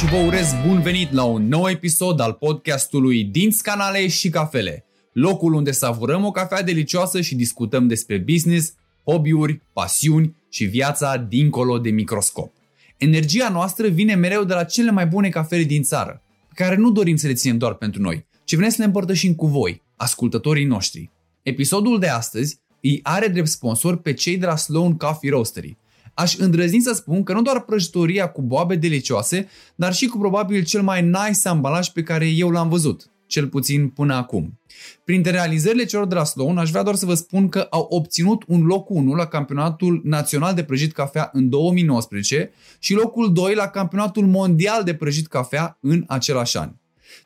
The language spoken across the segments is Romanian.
și vă urez bun venit la un nou episod al podcastului Dinți Canale și Cafele, locul unde savurăm o cafea delicioasă și discutăm despre business, hobby-uri, pasiuni și viața dincolo de microscop. Energia noastră vine mereu de la cele mai bune cafele din țară, pe care nu dorim să le ținem doar pentru noi, ci vrem să le împărtășim cu voi, ascultătorii noștri. Episodul de astăzi îi are drept sponsor pe cei de la Sloan Coffee Roastery. Aș îndrăzni să spun că nu doar prăjitoria cu boabe delicioase, dar și cu probabil cel mai nice ambalaj pe care eu l-am văzut, cel puțin până acum. Printre realizările celor de la Sloan, aș vrea doar să vă spun că au obținut un loc 1 la campionatul național de prăjit cafea în 2019 și locul 2 la campionatul mondial de prăjit cafea în același an.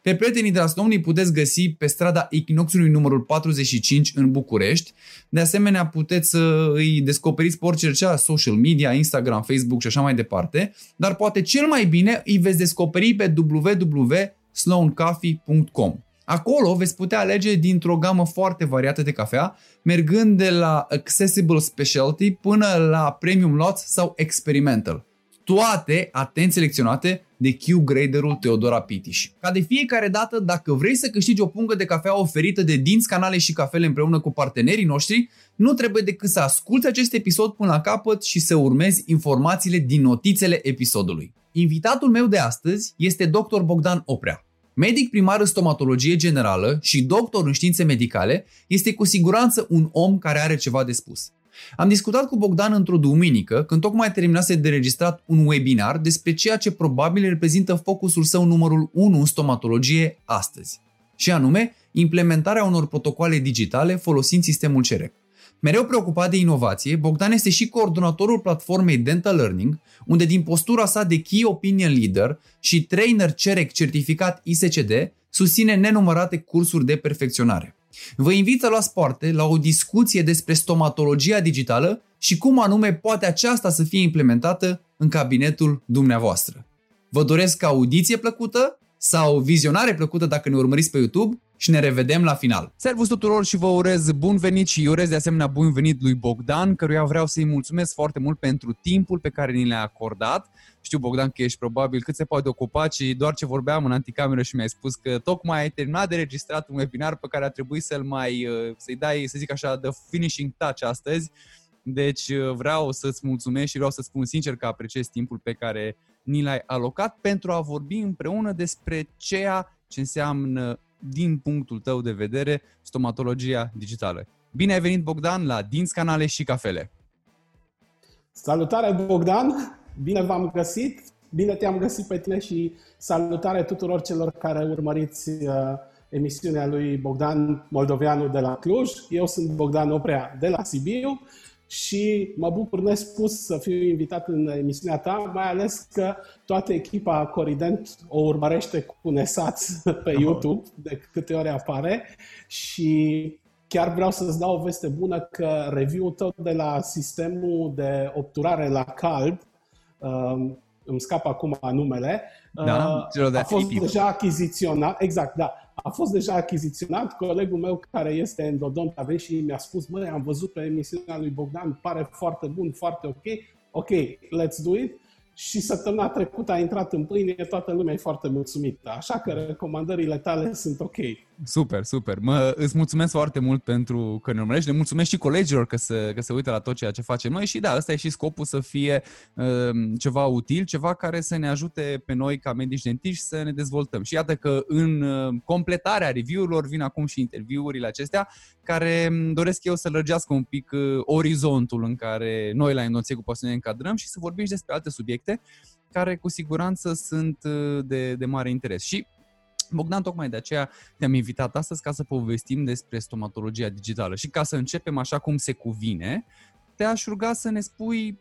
Pe prietenii de la Sloan îi puteți găsi pe strada Echinoxului numărul 45 în București. De asemenea, puteți să îi descoperiți pe orice rețea, social media, Instagram, Facebook și așa mai departe, dar poate cel mai bine îi veți descoperi pe www.sloancoffee.com. Acolo veți putea alege dintr-o gamă foarte variată de cafea, mergând de la Accessible Specialty până la Premium Lots sau Experimental. Toate atent selecționate de Q-graderul Teodora Pitiș. Ca de fiecare dată, dacă vrei să câștigi o pungă de cafea oferită de Dinți Canale și Cafele împreună cu partenerii noștri, nu trebuie decât să asculti acest episod până la capăt și să urmezi informațiile din notițele episodului. Invitatul meu de astăzi este dr. Bogdan Oprea. Medic primar în stomatologie generală și doctor în științe medicale, este cu siguranță un om care are ceva de spus. Am discutat cu Bogdan într-o duminică, când tocmai terminase de registrat un webinar despre ceea ce probabil reprezintă focusul său numărul 1 în stomatologie astăzi, și anume implementarea unor protocoale digitale folosind sistemul CEREC. Mereu preocupat de inovație, Bogdan este și coordonatorul platformei Dental Learning, unde din postura sa de Key Opinion Leader și trainer CEREC certificat ISCD, susține nenumărate cursuri de perfecționare. Vă invit să luați parte la o discuție despre stomatologia digitală și cum anume poate aceasta să fie implementată în cabinetul dumneavoastră. Vă doresc audiție plăcută sau vizionare plăcută dacă ne urmăriți pe YouTube și ne revedem la final. Servus tuturor și vă urez bun venit și urez de asemenea bun venit lui Bogdan, căruia vreau să-i mulțumesc foarte mult pentru timpul pe care ni l-a acordat. Știu, Bogdan, că ești probabil cât se poate ocupat și doar ce vorbeam în anticameră și mi-ai spus că tocmai ai terminat de registrat un webinar pe care a trebuit să-l mai, uh, să-i dai, să zic așa, the finishing touch astăzi. Deci uh, vreau să-ți mulțumesc și vreau să spun sincer că apreciez timpul pe care ni l-ai alocat pentru a vorbi împreună despre ceea ce înseamnă din punctul tău de vedere, stomatologia digitală. Bine ai venit, Bogdan, la Dinți Canale și Cafele! Salutare, Bogdan! Bine v-am găsit! Bine te-am găsit pe tine și salutare tuturor celor care urmăriți uh, emisiunea lui Bogdan Moldoveanu de la Cluj. Eu sunt Bogdan Oprea de la Sibiu și mă bucur nespus să fiu invitat în emisiunea ta, mai ales că toată echipa Corident o urmărește cu nesat pe YouTube de câte ori apare. Și chiar vreau să-ți dau o veste bună că review-ul tău de la sistemul de obturare la cald, um, îmi scap acum numele, da, uh, a fost deja achiziționat, exact, da, a fost deja achiziționat. Colegul meu care este endodont a venit și mi-a spus, măi, am văzut pe emisiunea lui Bogdan, pare foarte bun, foarte ok. Ok, let's do it și săptămâna trecută a intrat în pâine, toată lumea e foarte mulțumită. Așa că recomandările tale sunt ok. Super, super. Mă, îți mulțumesc foarte mult pentru că ne urmărești. Le mulțumesc și colegilor că se, că se uită la tot ceea ce facem noi și da, ăsta e și scopul să fie uh, ceva util, ceva care să ne ajute pe noi ca medici dentiști să ne dezvoltăm. Și iată că în uh, completarea review-urilor vin acum și interviurile acestea care doresc eu să lărgească un pic uh, orizontul în care noi la Inoție cu pasiune încadrăm și să vorbim și despre alte subiecte care cu siguranță sunt uh, de, de mare interes. Și Bogdan, tocmai de aceea te-am invitat astăzi ca să povestim despre stomatologia digitală și ca să începem așa cum se cuvine, te-aș ruga să ne spui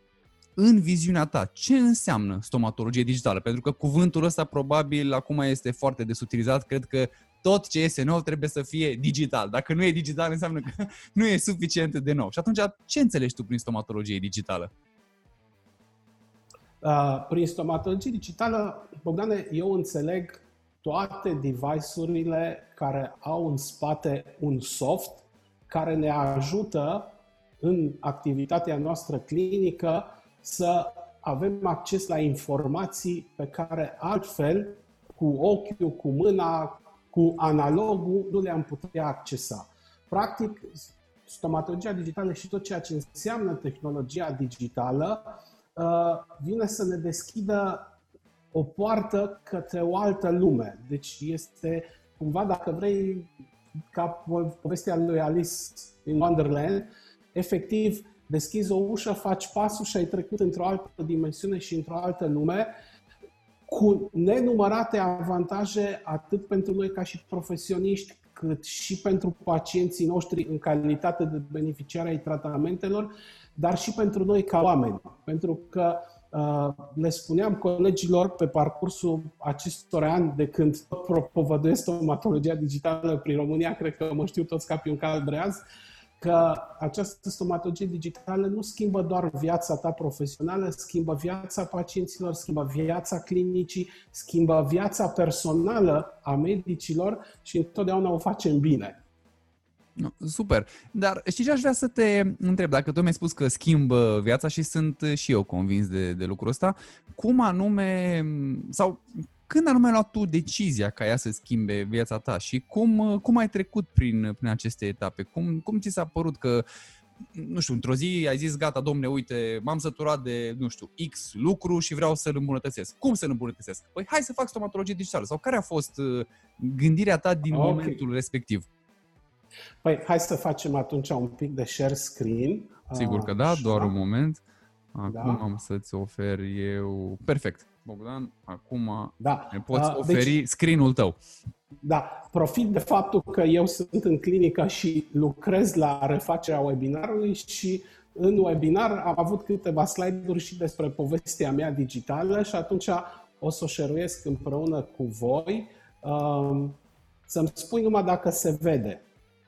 în viziunea ta, ce înseamnă stomatologie digitală? Pentru că cuvântul ăsta probabil acum este foarte desutilizat, cred că tot ce este nou trebuie să fie digital. Dacă nu e digital, înseamnă că nu e suficient de nou. Și atunci, ce înțelegi tu prin stomatologie digitală? Uh, prin stomatologie digitală, Bogdane, eu înțeleg toate device-urile care au în spate un soft care ne ajută în activitatea noastră clinică să avem acces la informații pe care altfel, cu ochiul, cu mâna, cu analogul, nu le-am putea accesa. Practic, stomatologia digitală și tot ceea ce înseamnă tehnologia digitală uh, vine să ne deschidă o poartă către o altă lume. Deci este cumva, dacă vrei, ca povestea lui Alice in Wonderland, efectiv deschizi o ușă, faci pasul și ai trecut într-o altă dimensiune și într-o altă lume cu nenumărate avantaje atât pentru noi ca și profesioniști, cât și pentru pacienții noștri în calitate de beneficiari ai tratamentelor, dar și pentru noi ca oameni. Pentru că uh, le spuneam colegilor pe parcursul acestor ani de când propovăduiesc stomatologia digitală prin România, cred că mă știu toți ca pe un cal breaz, uh, că această stomatologie digitală nu schimbă doar viața ta profesională, schimbă viața pacienților, schimbă viața clinicii, schimbă viața personală a medicilor și întotdeauna o facem bine. Super. Dar știi ce aș vrea să te întreb? Dacă tu mi-ai spus că schimbă viața și sunt și eu convins de, de lucrul ăsta, cum anume, sau când anume ai luat tu decizia ca ea să schimbe viața ta și cum, cum ai trecut prin, prin aceste etape? Cum, cum ți s-a părut că, nu știu, într-o zi ai zis, gata, domne, uite, m-am săturat de, nu știu, X lucru și vreau să-l îmbunătățesc. Cum să-l îmbunătățesc? Păi hai să fac stomatologie digitală. Sau care a fost uh, gândirea ta din okay. momentul respectiv? Păi hai să facem atunci un pic de share screen. Sigur că da, doar un moment. Acum da. am să-ți ofer eu... Perfect. Bogdan, acum da. ne poți uh, oferi deci, screen-ul tău. Da, profit de faptul că eu sunt în clinică și lucrez la refacerea webinarului și în webinar am avut câteva slide-uri și despre povestea mea digitală și atunci o să o șeruiesc împreună cu voi. Uh, să-mi spui numai dacă se vede.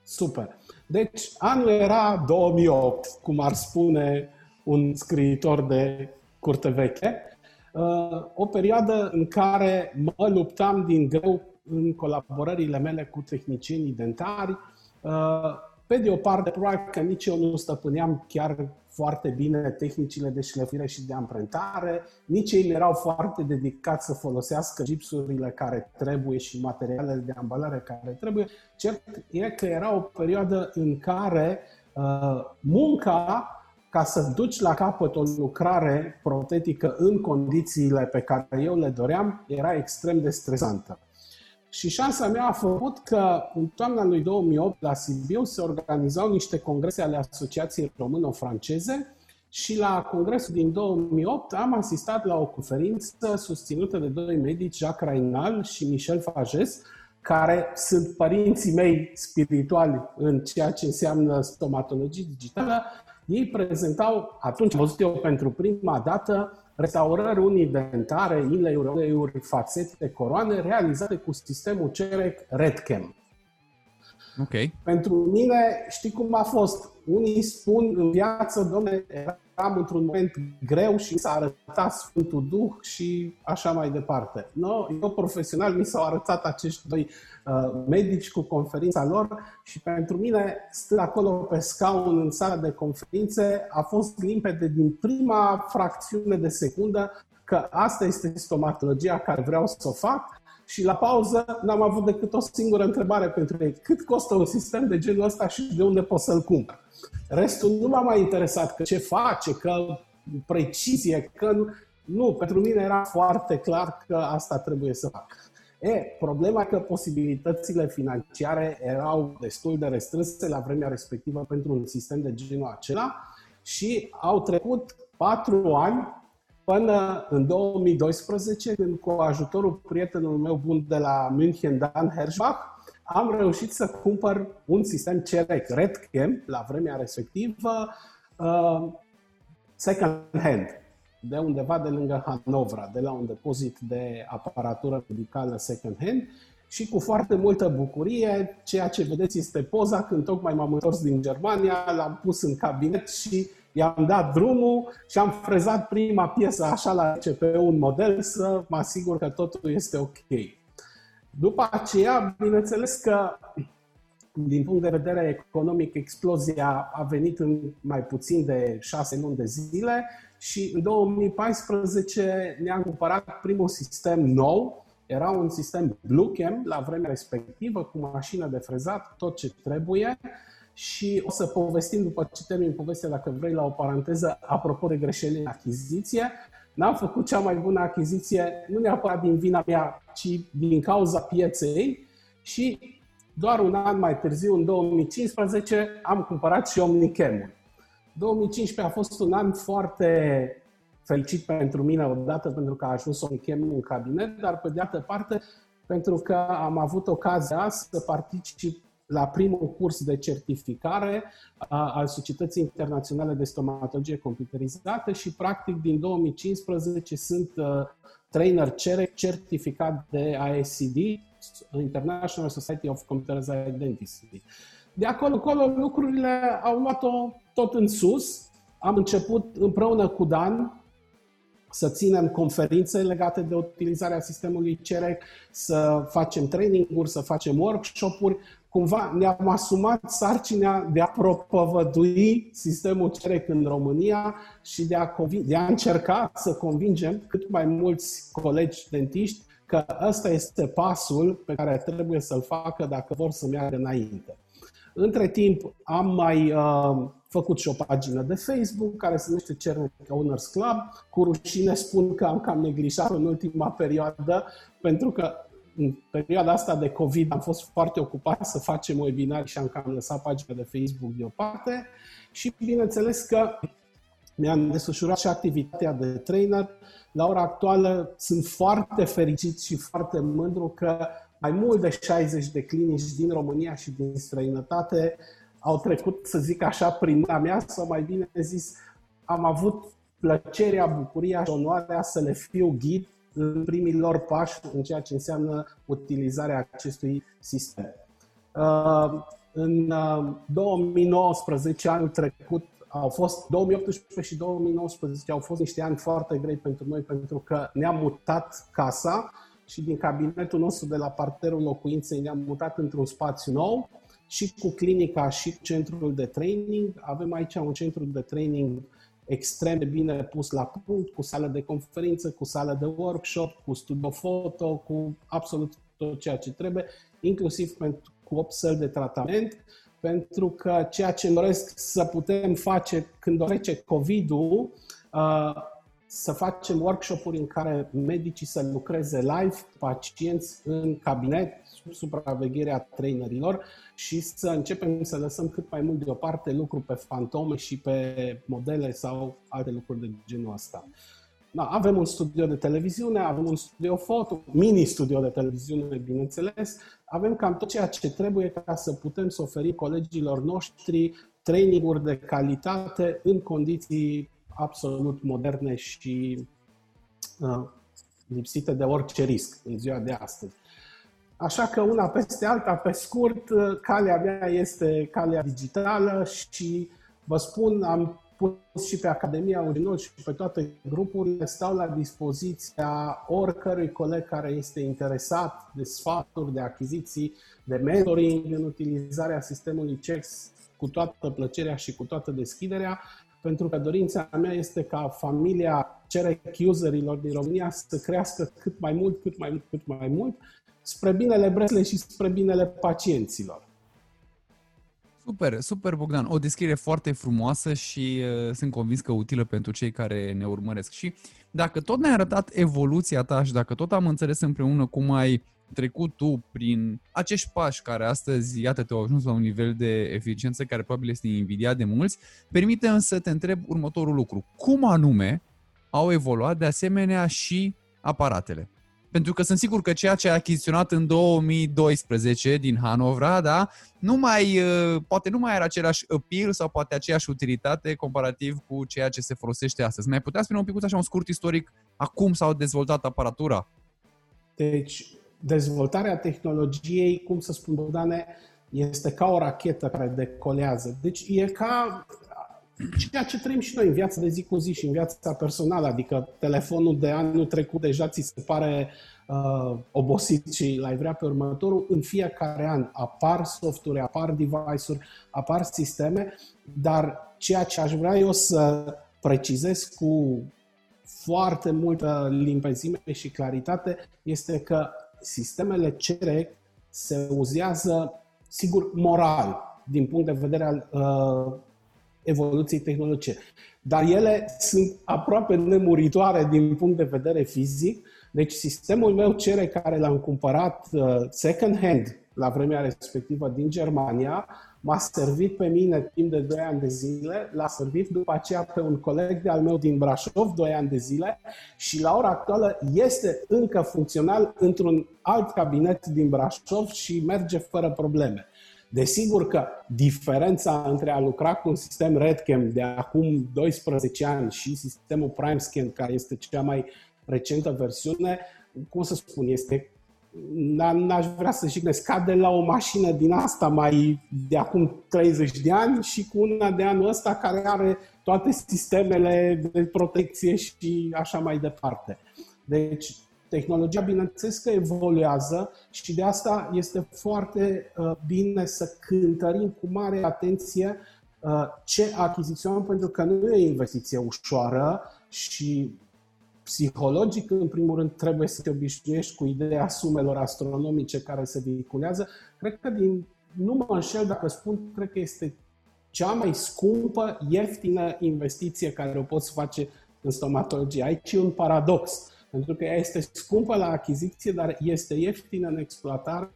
Super. Deci, anul era 2008, cum ar spune un scriitor de curte veche Uh, o perioadă în care mă luptam din greu în colaborările mele cu tehnicienii dentari. Uh, pe de o parte, probabil că nici eu nu stăpâneam chiar foarte bine tehnicile de șlefuire și de amprentare, nici ei erau foarte dedicați să folosească gipsurile care trebuie și materialele de ambalare care trebuie. Cert e că era o perioadă în care uh, munca ca să duci la capăt o lucrare protetică în condițiile pe care eu le doream, era extrem de stresantă. Și șansa mea a făcut că în toamna lui 2008 la Sibiu se organizau niște congrese ale Asociației Româno-Franceze și la congresul din 2008 am asistat la o conferință susținută de doi medici, Jacques Rainal și Michel Fages, care sunt părinții mei spirituali în ceea ce înseamnă stomatologie digitală. Ei prezentau, atunci am văzut eu pentru prima dată, restaurări unidentare, inlay-uri, fațete, coroane, realizate cu sistemul CEREC RedCam. Ok. Pentru mine, știi cum a fost? Unii spun în viață, domne, eram într-un moment greu și mi s-a arătat Sfântul Duh și așa mai departe. No, eu profesional mi s-au arătat acești doi uh, medici cu conferința lor și pentru mine, stând acolo pe scaun în sala de conferințe, a fost limpede din prima fracțiune de secundă că asta este stomatologia care vreau să o fac și la pauză n-am avut decât o singură întrebare pentru ei. Cât costă un sistem de genul ăsta și de unde pot să-l cumpăr? Restul nu m-a mai interesat că ce face, că precizie, că nu. nu, pentru mine era foarte clar că asta trebuie să fac. E, problema e că posibilitățile financiare erau destul de restrânse la vremea respectivă pentru un sistem de genul acela și au trecut patru ani până în 2012, când cu ajutorul prietenului meu bun de la München, Dan Herschbach, am reușit să cumpăr un sistem CEREC RedCam la vremea respectivă, uh, second hand, de undeva de lângă Hanovra, de la un depozit de aparatură medicală second hand și cu foarte multă bucurie, ceea ce vedeți este poza când tocmai m-am întors din Germania, l-am pus în cabinet și i-am dat drumul și am frezat prima piesă așa la CP un model să mă asigur că totul este ok. După aceea, bineînțeles că din punct de vedere economic, explozia a venit în mai puțin de șase luni de zile și în 2014 ne-am cumpărat primul sistem nou. Era un sistem Bluecam la vremea respectivă, cu mașină de frezat, tot ce trebuie. Și o să povestim după ce termin povestea, dacă vrei, la o paranteză, apropo de greșeli în achiziție. N-am făcut cea mai bună achiziție, nu neapărat din vina mea, ci din cauza pieței și doar un an mai târziu, în 2015, am cumpărat și Omnicam. 2015 a fost un an foarte fericit pentru mine, odată pentru că a ajuns Omnicam în cabinet, dar pe de altă parte pentru că am avut ocazia să particip la primul curs de certificare al Societății Internaționale de Stomatologie Computerizată și practic din 2015 sunt uh, trainer certificat de ISCD, International Society of Computerized Dentistry. De acolo încolo lucrurile au luat-o tot în sus. Am început împreună cu Dan să ținem conferințe legate de utilizarea sistemului CEREC, să facem training-uri, să facem workshop-uri. Cumva ne-am asumat sarcina de a propovădui sistemul CEREC în România și de a, de a încerca să convingem cât mai mulți colegi dentiști că ăsta este pasul pe care trebuie să-l facă dacă vor să meargă înainte. Între timp am mai uh, făcut și o pagină de Facebook care se numește Cernic Owners Club. Cu rușine spun că am cam neglijat în ultima perioadă pentru că în perioada asta de COVID am fost foarte ocupat să facem webinar și am cam lăsat pagina de Facebook deoparte și bineînțeles că mi-am desfășurat și activitatea de trainer. La ora actuală sunt foarte fericit și foarte mândru că mai mult de 60 de clinici din România și din străinătate au trecut, să zic așa, prin mâna mea, sau mai bine zis, am avut plăcerea, bucuria și onoarea să le fiu ghid în primii lor pași în ceea ce înseamnă utilizarea acestui sistem. Uh, în 2019, uh, anul trecut, au fost 2018 și 2019 au fost niște ani foarte grei pentru noi pentru că ne-am mutat casa și din cabinetul nostru de la parterul locuinței ne-am mutat într-un spațiu nou și cu clinica și cu centrul de training. Avem aici un centru de training extrem de bine pus la punct, cu sală de conferință, cu sală de workshop, cu studio foto, cu absolut tot ceea ce trebuie, inclusiv pentru, cu 8 săli de tratament, pentru că ceea ce doresc să putem face când trece COVID-ul, uh, să facem workshop-uri în care medicii să lucreze live, pacienți în cabinet, sub supravegherea trainerilor și să începem să lăsăm cât mai mult deoparte lucruri pe fantome și pe modele sau alte lucruri de genul ăsta. Da, avem un studio de televiziune, avem un studio foto, mini-studio de televiziune, bineînțeles. Avem cam tot ceea ce trebuie ca să putem să oferim colegilor noștri traininguri de calitate în condiții absolut moderne și uh, lipsite de orice risc în ziua de astăzi. Așa că una peste alta, pe scurt, uh, calea mea este calea digitală și vă spun, am pus și pe Academia Urinol și pe toate grupurile, stau la dispoziția oricărui coleg care este interesat de sfaturi, de achiziții, de mentoring în utilizarea sistemului CEX cu toată plăcerea și cu toată deschiderea pentru că dorința mea este ca familia cerec userilor din România să crească cât mai mult, cât mai mult, cât mai mult, spre binele Breslei și spre binele pacienților. Super, super Bogdan. O descriere foarte frumoasă și uh, sunt convins că utilă pentru cei care ne urmăresc. Și dacă tot ne-ai arătat evoluția ta și dacă tot am înțeles împreună cum ai trecut tu prin acești pași care astăzi, iată, te-au ajuns la un nivel de eficiență care probabil este invidiat de mulți, permite să te întreb următorul lucru. Cum anume au evoluat de asemenea și aparatele? Pentru că sunt sigur că ceea ce ai achiziționat în 2012 din Hanovra, da, nu mai, uh, poate nu mai are același appeal sau poate aceeași utilitate comparativ cu ceea ce se folosește astăzi. Mai putea spune un pic așa un scurt istoric acum s-au dezvoltat aparatura? Deci, dezvoltarea tehnologiei, cum să spun, Bogdane, este ca o rachetă care decolează. Deci e ca ceea ce trăim și noi în viața de zi cu zi și în viața personală, adică telefonul de anul trecut deja ți se pare uh, obosit și l-ai vrea pe următorul, în fiecare an apar softuri, apar device-uri, apar sisteme, dar ceea ce aș vrea eu să precizez cu foarte multă limpezime și claritate este că sistemele CEREC se uzează, sigur, moral, din punct de vedere al uh, evoluției tehnologice. Dar ele sunt aproape nemuritoare din punct de vedere fizic. Deci sistemul meu cere care l-am cumpărat uh, second hand la vremea respectivă din Germania, m-a servit pe mine timp de 2 ani de zile, l-a servit după aceea pe un coleg de al meu din Brașov 2 ani de zile și la ora actuală este încă funcțional într-un alt cabinet din Brașov și merge fără probleme. Desigur că diferența între a lucra cu un sistem RedCam de acum 12 ani și sistemul PrimeScan, care este cea mai recentă versiune, cum să spun, este n-aș vrea să jignesc, scade la o mașină din asta mai de acum 30 de ani și cu una de anul ăsta care are toate sistemele de protecție și așa mai departe. Deci, tehnologia, bineînțeles că evoluează și de asta este foarte uh, bine să cântărim cu mare atenție uh, ce achiziționăm, pentru că nu e o investiție ușoară și psihologic, în primul rând, trebuie să te obișnuiești cu ideea sumelor astronomice care se vehiculează. Cred că, din, nu mă înșel dacă spun, cred că este cea mai scumpă, ieftină investiție care o poți face în stomatologie. Aici e un paradox, pentru că ea este scumpă la achiziție, dar este ieftină în exploatare,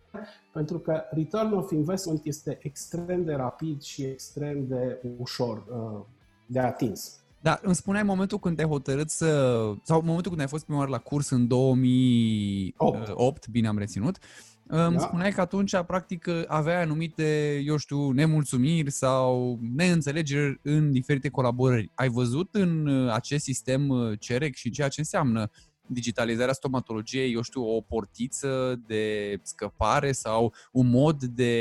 pentru că return of investment este extrem de rapid și extrem de ușor uh, de atins. Dar îmi spuneai momentul când te-ai hotărât să... sau momentul când ai fost prima oară la curs în 2008, 8. bine am reținut, îmi da. spuneai că atunci, practic, avea anumite, eu știu, nemulțumiri sau neînțelegeri în diferite colaborări. Ai văzut în acest sistem CEREC și ceea ce înseamnă digitalizarea stomatologiei, eu știu, o portiță de scăpare sau un mod de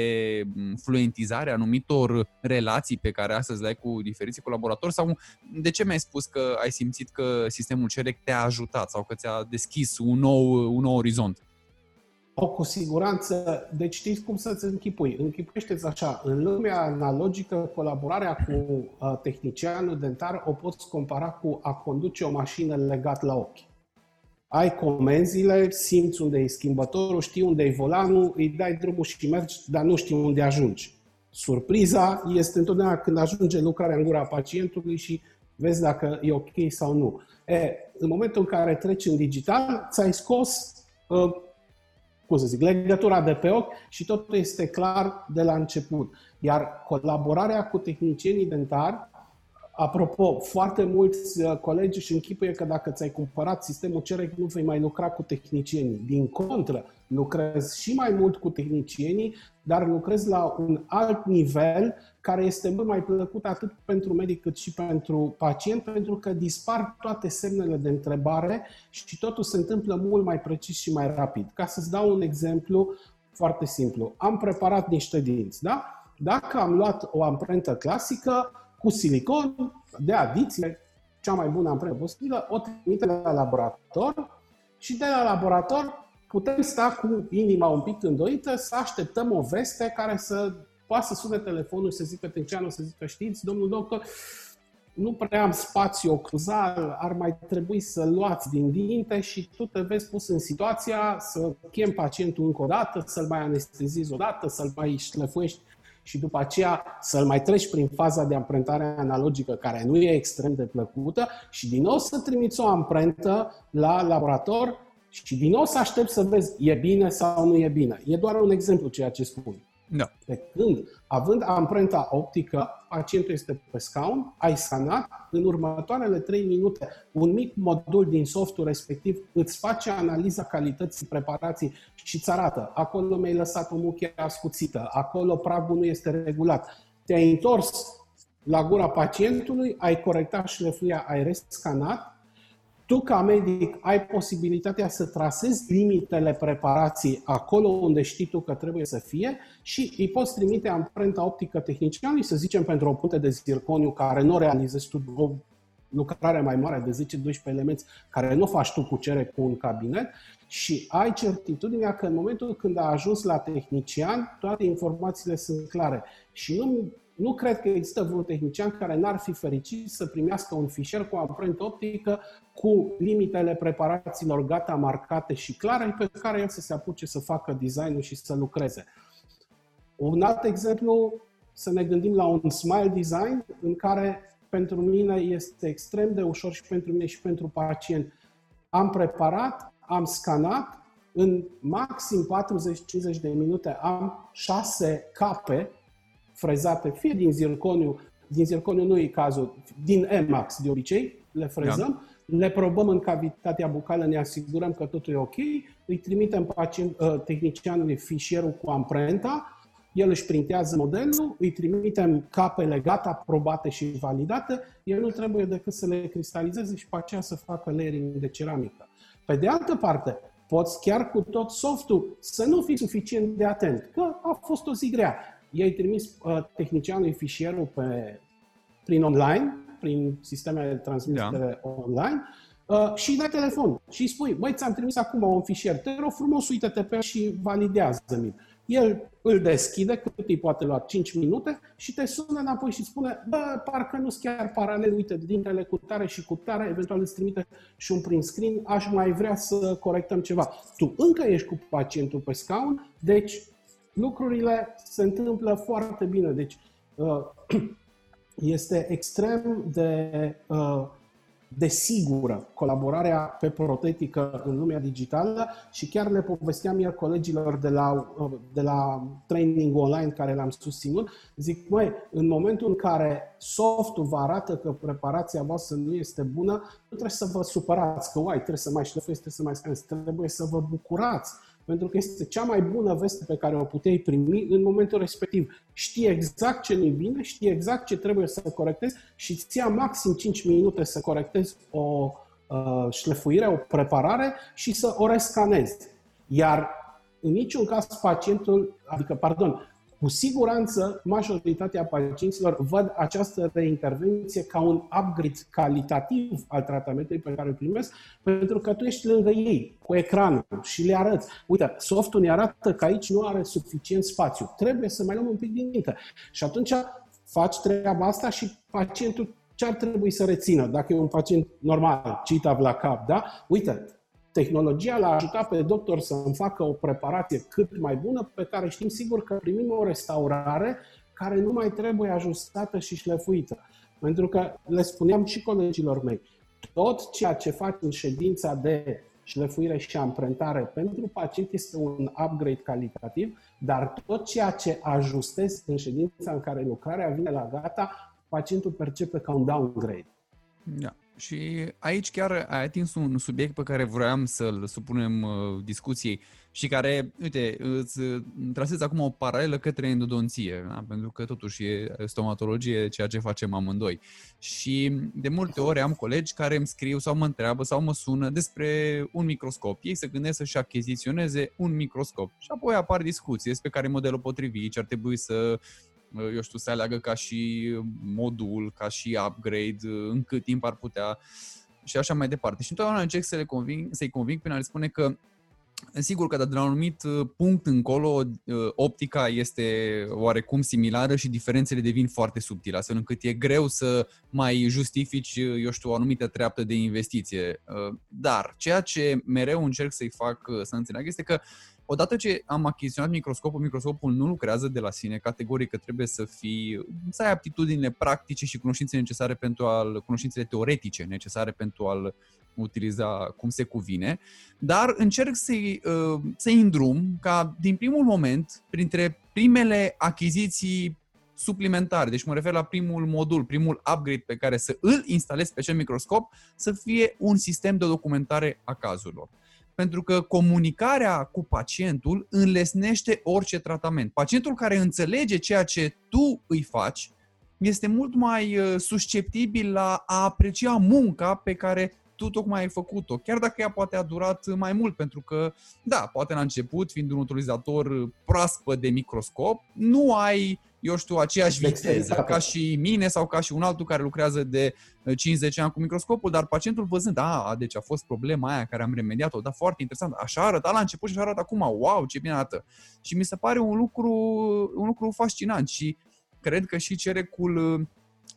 fluentizare a anumitor relații pe care astăzi le ai cu diferiți colaboratori sau de ce mi-ai spus că ai simțit că sistemul CEREC te-a ajutat sau că ți-a deschis un nou, un nou orizont? O, cu siguranță. Deci știți cum să-ți închipui. Închipuiește-ți așa, în lumea analogică, colaborarea cu uh, tehnicianul dentar o poți compara cu a conduce o mașină legat la ochi ai comenzile, simți unde e schimbătorul, știi unde e volanul, îi dai drumul și mergi, dar nu știi unde ajungi. Surpriza este întotdeauna când ajunge lucrarea în gura pacientului și vezi dacă e ok sau nu. E, în momentul în care treci în digital, ți-ai scos, uh, cum să zic, legătura de pe ochi și totul este clar de la început. Iar colaborarea cu tehnicienii dentari Apropo, foarte mulți uh, colegi își închipuie că dacă ți-ai cumpărat sistemul CEREC nu vei mai lucra cu tehnicienii. Din contră, lucrezi și mai mult cu tehnicienii, dar lucrezi la un alt nivel care este mult mai plăcut atât pentru medic cât și pentru pacient, pentru că dispar toate semnele de întrebare și totul se întâmplă mult mai precis și mai rapid. Ca să-ți dau un exemplu foarte simplu. Am preparat niște dinți, da? Dacă am luat o amprentă clasică, cu silicon de adiție, cea mai bună amprentă posibilă, o trimite la laborator și de la laborator putem sta cu inima un pic îndoită să așteptăm o veste care să poată să sune telefonul și să zică tehnicianul, să zică știți, domnul doctor, nu prea am spațiu ocruzal, ar mai trebui să luați din dinte și tu te vezi pus în situația să chem pacientul încă o dată, să-l mai anestezezi o dată, să-l mai șlefuiești și după aceea să-l mai treci prin faza de amprentare analogică, care nu e extrem de plăcută, și din nou să trimiți o amprentă la laborator și din nou să aștept să vezi e bine sau nu e bine. E doar un exemplu ceea ce spun. Da. Pe când, având amprenta optică, pacientul este pe scaun, ai scanat, în următoarele 3 minute, un mic modul din softul respectiv îți face analiza calității preparației și îți arată, acolo mi-ai lăsat o muchie ascuțită, acolo pragul nu este regulat. Te-ai întors la gura pacientului, ai corectat șlefuia, ai rescanat tu ca medic ai posibilitatea să trasezi limitele preparației acolo unde știi tu că trebuie să fie și îi poți trimite amprenta optică tehnicianului, să zicem pentru o punte de zirconiu care nu realizezi tu o lucrare mai mare de 10-12 elemente care nu faci tu cu cere cu un cabinet și ai certitudinea că în momentul când a ajuns la tehnician, toate informațiile sunt clare. Și nu nu cred că există vreun tehnician care n-ar fi fericit să primească un fișier cu amprentă optică cu limitele preparațiilor gata marcate și clare pe care el să se apuce să facă designul și să lucreze. Un alt exemplu, să ne gândim la un smile design în care pentru mine este extrem de ușor și pentru mine și pentru pacient. Am preparat, am scanat, în maxim 40-50 de minute am șase cape frezate fie din zirconiu, din zirconiu nu e cazul, din Emax de obicei, le frezăm, da. le probăm în cavitatea bucală, ne asigurăm că totul e ok, îi trimitem pacient, uh, tehnicianului fișierul cu amprenta, el își printează modelul, îi trimitem capele gata, probate și validate, el nu trebuie decât să le cristalizeze și pe aceea să facă layering de ceramică. Pe de altă parte, poți chiar cu tot softul să nu fii suficient de atent, că a fost o zi grea ei trimis uh, tehnicianului fișierul pe, prin online, prin sistemele de transmitere da. online, uh, și dai telefon și îi spui, băi, ți-am trimis acum un fișier, te rog frumos, uite-te pe și validează-mi. El îl deschide, cât îi poate lua 5 minute și te sună înapoi și spune, bă, parcă nu sunt chiar paralel, uite, dintre cu tare și cu tare, eventual îți trimite și un print screen, aș mai vrea să corectăm ceva. Tu încă ești cu pacientul pe scaun, deci lucrurile se întâmplă foarte bine. Deci uh, este extrem de, uh, de sigură colaborarea pe protetică în lumea digitală și chiar le povesteam iar colegilor de la, uh, de la training online care l-am susținut. Zic, măi, în momentul în care softul vă arată că preparația voastră nu este bună, nu trebuie să vă supărați că, uai, trebuie să mai șlefuiți, trebuie să mai scanezi, trebuie să vă bucurați pentru că este cea mai bună veste pe care o puteai primi în momentul respectiv. Știi exact ce nu-i bine, știi exact ce trebuie să corectezi și îți ia maxim 5 minute să corectezi o uh, șlefuire, o preparare și să o rescanezi. Iar în niciun caz pacientul, adică, pardon, cu siguranță, majoritatea pacienților văd această reintervenție ca un upgrade calitativ al tratamentului pe care îl primesc, pentru că tu ești lângă ei, cu ecranul și le arăți. Uite, softul ne arată că aici nu are suficient spațiu. Trebuie să mai luăm un pic din minte. Și atunci faci treaba asta și pacientul ce ar trebui să rețină? Dacă e un pacient normal, citav la cap, da? Uite, tehnologia l-a ajutat pe doctor să îmi facă o preparație cât mai bună, pe care știm sigur că primim o restaurare care nu mai trebuie ajustată și șlefuită. Pentru că le spuneam și colegilor mei, tot ceea ce faci în ședința de șlefuire și amprentare pentru pacient este un upgrade calitativ, dar tot ceea ce ajustezi în ședința în care lucrarea vine la gata, pacientul percepe ca un downgrade. Da. Și aici chiar ai atins un subiect pe care vroiam să-l supunem uh, discuției și care, uite, îți trasezi acum o paralelă către endodonție, da? pentru că totuși e stomatologie ceea ce facem amândoi. Și de multe ori am colegi care îmi scriu sau mă întreabă sau mă sună despre un microscop. Ei se gândesc să-și achiziționeze un microscop și apoi apar discuții despre care modelul potrivit, ce ar trebui să eu știu, să aleagă ca și modul, ca și upgrade, în cât timp ar putea și așa mai departe. Și întotdeauna încerc să le conving, să-i conving prin a le spune că Sigur că de la un anumit uh, punct încolo uh, optica este oarecum similară și diferențele devin foarte subtile, astfel încât e greu să mai justifici, uh, eu știu, o anumită treaptă de investiție. Dar ceea ce mereu încerc să-i fac să înțeleg este că odată ce am achiziționat microscopul, microscopul nu lucrează de la sine, categoric că trebuie să fii, să ai aptitudinile practice și cunoștințele necesare pentru a cunoștințele teoretice necesare pentru a-l utiliza cum se cuvine, dar încerc să-i, uh, să-i îndrum ca din primul moment, printre primele achiziții suplimentare, deci mă refer la primul modul, primul upgrade pe care să îl instalez pe acel microscop, să fie un sistem de documentare a cazurilor pentru că comunicarea cu pacientul înlesnește orice tratament. Pacientul care înțelege ceea ce tu îi faci este mult mai uh, susceptibil la a aprecia munca pe care tu tocmai ai făcut-o, chiar dacă ea poate a durat mai mult, pentru că, da, poate la început, fiind un utilizator proaspăt de microscop, nu ai eu știu, aceeași viteză ca și mine sau ca și un altul care lucrează de 50 uh, ani cu microscopul, dar pacientul văzând, a, deci a fost problema aia care am remediat-o, da, foarte interesant, așa arăta la început și așa arată acum, wow, ce bine arată. Și mi se pare un lucru, un lucru fascinant și cred că și cerecul uh,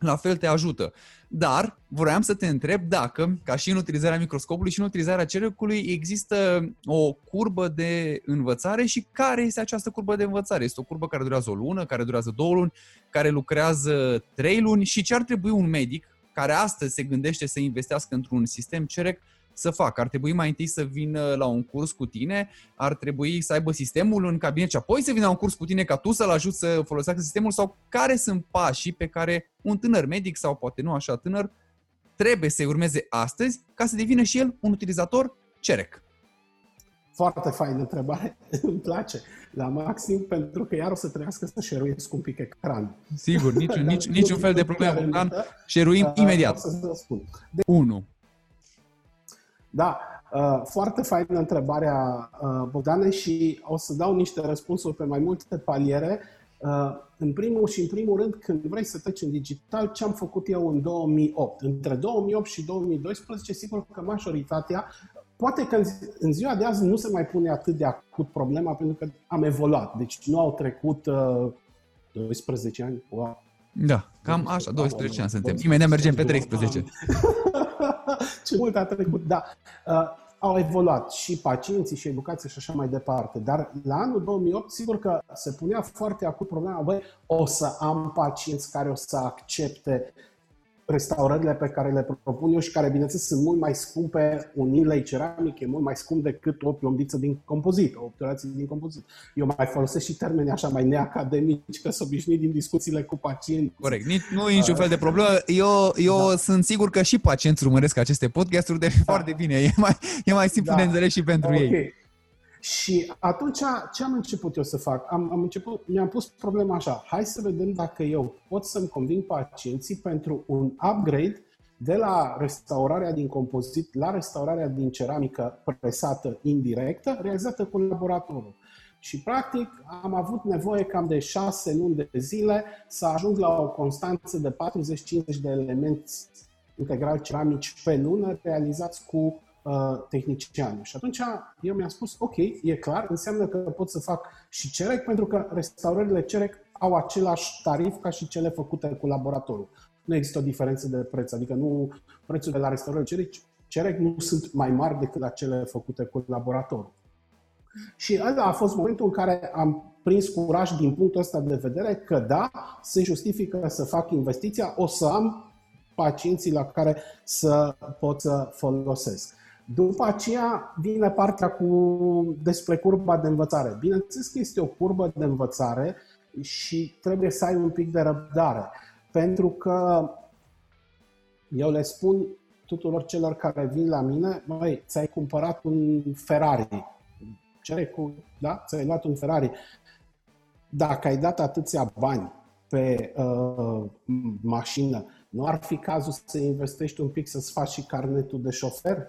la fel te ajută. Dar vreau să te întreb dacă, ca și în utilizarea microscopului și în utilizarea cerecului, există o curbă de învățare și care este această curbă de învățare? Este o curbă care durează o lună, care durează două luni, care lucrează trei luni și ce ar trebui un medic care astăzi se gândește să investească într-un sistem cerec să facă? Ar trebui mai întâi să vină la un curs cu tine, ar trebui să aibă sistemul în cabinet și apoi să vină la un curs cu tine ca tu să-l ajuți să folosească sistemul sau care sunt pașii pe care un tânăr medic sau poate nu așa tânăr trebuie să-i urmeze astăzi ca să devină și el un utilizator CEREC? Foarte faină întrebare, îmi place la maxim pentru că iar o să trebuiască să șeruiesc un pic ecran. Sigur, niciun, nici, niciun fel de problemă, Bogdan, șeruim uh, imediat. Să spun. De... 1. Da, uh, foarte faină întrebarea, uh, Bogdane, și o să dau niște răspunsuri pe mai multe paliere. Uh, în primul și în primul rând, când vrei să treci în digital, ce am făcut eu în 2008? Între 2008 și 2012, sigur că majoritatea, poate că în ziua de azi nu se mai pune atât de acut problema, pentru că am evoluat. Deci nu au trecut 12 ani. Wow. Da, cam așa, 12 ani suntem. Imediat mergem pe 13. Ce mult a trecut, da. Uh, au evoluat și pacienții și educația și așa mai departe. Dar la anul 2008, sigur că se punea foarte acut problema, băi, o să am pacienți care o să accepte restaurările pe care le propun eu și care, bineînțeles, sunt mult mai scumpe, un inlay ceramic e mult mai scump decât o plombiță din compozit, o obturație din compozit. Eu mai folosesc și termeni așa mai neacademici, că sunt obișnuit din discuțiile cu pacienți. Corect, Nici, nu e niciun fel de problemă. Eu, eu da. sunt sigur că și pacienți urmăresc aceste podcasturi, deci da. foarte bine, e mai, e mai simplu da. de înțeles și pentru okay. ei. Și atunci ce am început eu să fac? Am, am început, mi-am pus problema așa, hai să vedem dacă eu pot să-mi conving pacienții pentru un upgrade de la restaurarea din compozit la restaurarea din ceramică presată indirectă, realizată cu laboratorul. Și practic am avut nevoie cam de șase luni de zile să ajung la o constanță de 40-50 de elemente integral ceramici pe lună realizați cu uh, tehnicianul. Și atunci eu mi-am spus, ok, e clar, înseamnă că pot să fac și CEREC, pentru că restaurările CEREC au același tarif ca și cele făcute cu laboratorul. Nu există o diferență de preț, adică nu prețurile la restaurările CEREC, CEREC nu sunt mai mari decât la cele făcute cu laboratorul. Și ăla a fost momentul în care am prins curaj din punctul ăsta de vedere că da, se justifică să fac investiția, o să am pacienții la care să pot să folosesc. După aceea vine partea cu despre curba de învățare. Bineînțeles că este o curbă de învățare și trebuie să ai un pic de răbdare. Pentru că eu le spun tuturor celor care vin la mine, măi, ți-ai cumpărat un Ferrari. Cere cu, da? Ți-ai luat un Ferrari. Dacă ai dat atâția bani pe uh, mașină, nu ar fi cazul să investești un pic să-ți faci și carnetul de șofer?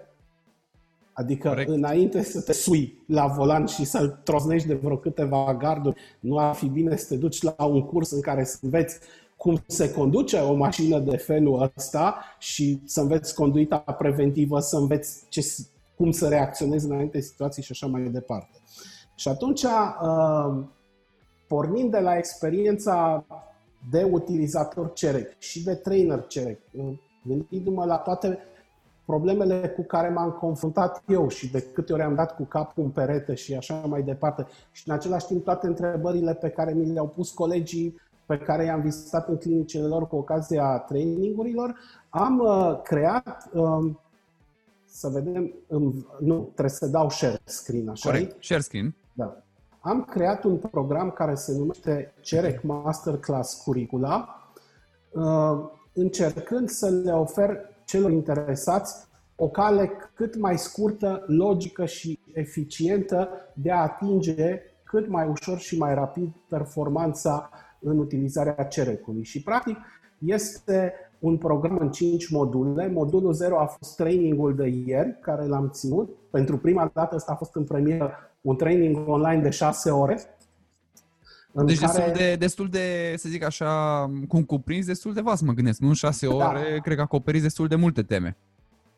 Adică Corect. înainte să te sui la volan și să-l troznești de vreo câteva garduri, nu ar fi bine să te duci la un curs în care să înveți cum se conduce o mașină de felul ăsta și să înveți conduita preventivă, să înveți ce, cum să reacționezi înainte situații și așa mai departe. Și atunci, uh, pornind de la experiența de utilizator CEREC și de trainer CEREC, uh, gândindu-mă la toate problemele cu care m-am confruntat eu și de câte ori am dat cu capul în perete și așa mai departe și în același timp toate întrebările pe care mi le-au pus colegii pe care i-am vizitat în clinicile lor cu ocazia trainingurilor, am uh, creat, uh, să vedem, um, nu, trebuie să dau share screen, așa Corect, share screen. Da. Am creat un program care se numește CEREC Masterclass Curricula, uh, încercând să le ofer celor interesați o cale cât mai scurtă, logică și eficientă de a atinge cât mai ușor și mai rapid performanța în utilizarea cerecului. Și, practic, este un program în 5 module. Modulul 0 a fost trainingul de ieri, care l-am ținut. Pentru prima dată ăsta a fost în premieră un training online de 6 ore. În deci care... destul, de, destul de, să zic așa, cum cuprins, destul de vast, mă gândesc. Nu în 6 da. ore, cred că acoperiți destul de multe teme.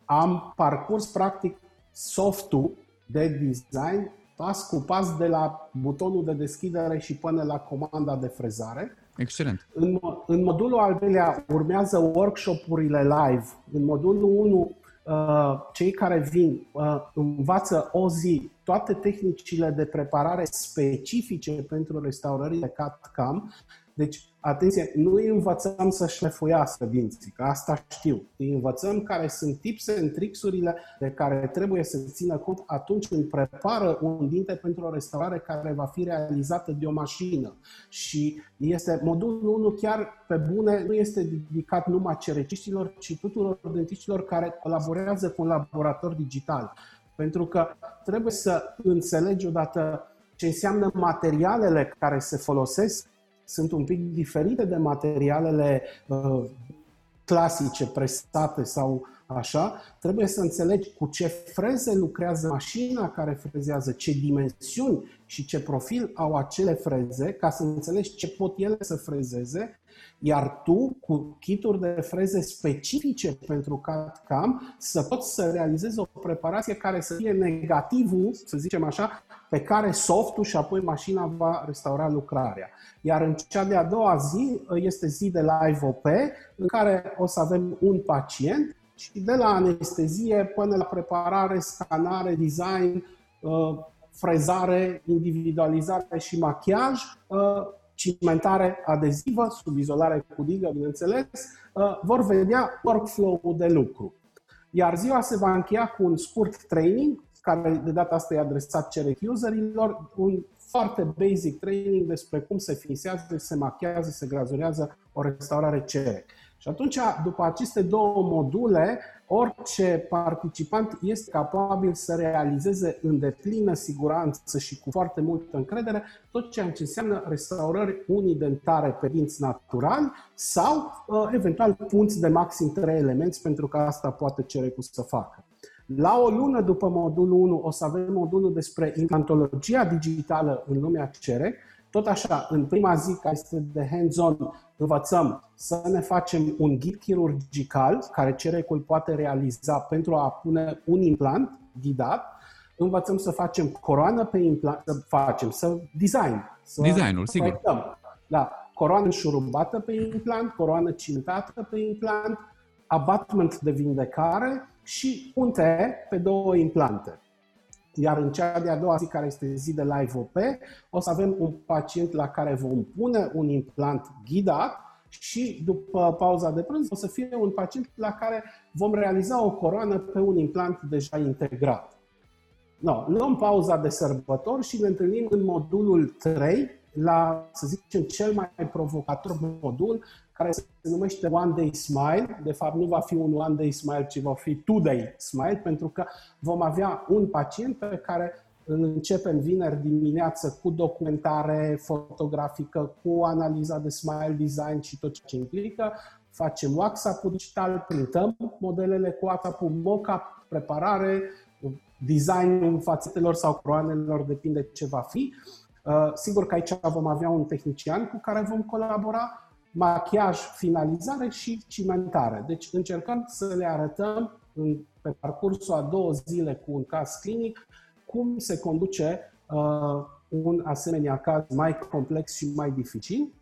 Am parcurs, practic, softul de design pas cu pas de la butonul de deschidere și până la comanda de frezare. Excelent. În, în modulul al doilea urmează workshop-urile live. În modulul 1, uh, cei care vin uh, învață o zi toate tehnicile de preparare specifice pentru restaurările CAT-CAM. Deci atenție, nu îi învățăm să șlefuiască dinții, că asta știu. Îi învățăm care sunt tips and tricks-urile de care trebuie să țină cont atunci când prepară un dinte pentru o restaurare care va fi realizată de o mașină. Și este modulul 1 chiar pe bune, nu este dedicat numai cereciștilor, ci tuturor dentiștilor care colaborează cu un laborator digital. Pentru că trebuie să înțelegi odată ce înseamnă materialele care se folosesc sunt un pic diferite de materialele uh, clasice, presate sau așa, trebuie să înțelegi cu ce freze lucrează mașina care frezează, ce dimensiuni și ce profil au acele freze, ca să înțelegi ce pot ele să frezeze iar tu, cu kituri de freze specifice pentru CAD-CAM, să poți să realizezi o preparație care să fie negativul, să zicem așa, pe care softul și apoi mașina va restaura lucrarea. Iar în cea de-a doua zi este zi de live OP, în care o să avem un pacient și de la anestezie până la preparare, scanare, design, uh, frezare, individualizare și machiaj, uh, cimentare adezivă, sub izolare cu digă, bineînțeles, uh, vor vedea workflow-ul de lucru. Iar ziua se va încheia cu un scurt training, care de data asta e adresat cerec userilor, un foarte basic training despre cum se finisează, se machează, se grazurează o restaurare cerec. Și atunci, după aceste două module, orice participant este capabil să realizeze în deplină siguranță și cu foarte multă încredere tot ceea ce înseamnă restaurări unidentare pe dinți naturali sau uh, eventual punți de maxim 3 elemente pentru că asta poate cere cu să facă. La o lună după modulul 1 o să avem modulul despre implantologia digitală în lumea cerec, tot așa, în prima zi, care este de hands-on, învățăm să ne facem un ghid chirurgical, care cerecul poate realiza pentru a pune un implant ghidat. Învățăm să facem coroană pe implant, să facem, să design. Să Designul, sigur. Da, coroană înșurubată pe implant, coroană cintată pe implant, abatment de vindecare și punte pe două implante. Iar în cea de-a doua zi, care este zi de live OP, o să avem un pacient la care vom pune un implant ghidat și după pauza de prânz o să fie un pacient la care vom realiza o coroană pe un implant deja integrat. No, luăm pauza de sărbători și ne întâlnim în modulul 3, la, să zicem, cel mai provocator modul, care se numește One Day Smile. De fapt, nu va fi un One Day Smile, ci va fi Two Day Smile, pentru că vom avea un pacient pe care îl începem vineri dimineață cu documentare fotografică, cu analiza de smile design și tot ce implică. Facem WhatsApp digital, printăm modelele cu WhatsApp-ul, mock-up, preparare, designul fațetelor sau croanelor, depinde ce va fi. Uh, sigur că aici vom avea un tehnician cu care vom colabora, machiaj, finalizare și cimentare. Deci încercăm să le arătăm în, pe parcursul a două zile cu un caz clinic cum se conduce uh, un asemenea caz mai complex și mai dificil.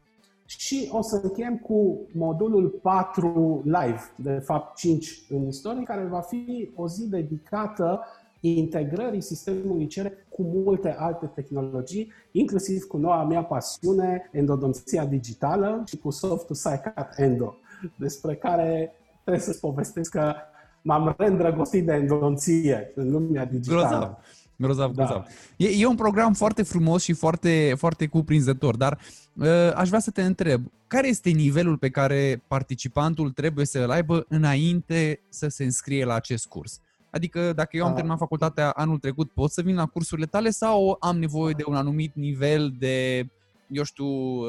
Și o să încheiem cu modulul 4 live, de fapt 5 în istorie, care va fi o zi dedicată integrării sistemului CERE cu multe alte tehnologii, inclusiv cu noua mea pasiune, endodonția digitală și cu softul SciCat Endo, despre care trebuie să-ți povestesc că m-am reîndrăgostit de endodonție în lumea digitală. Grozav. Grozav, da. grozav. E, e un program foarte frumos și foarte, foarte cuprinzător, dar uh, aș vrea să te întreb, care este nivelul pe care participantul trebuie să-l aibă înainte să se înscrie la acest curs? Adică dacă eu am da. terminat facultatea anul trecut, pot să vin la cursurile tale sau am nevoie de un anumit nivel de eu știu, uh,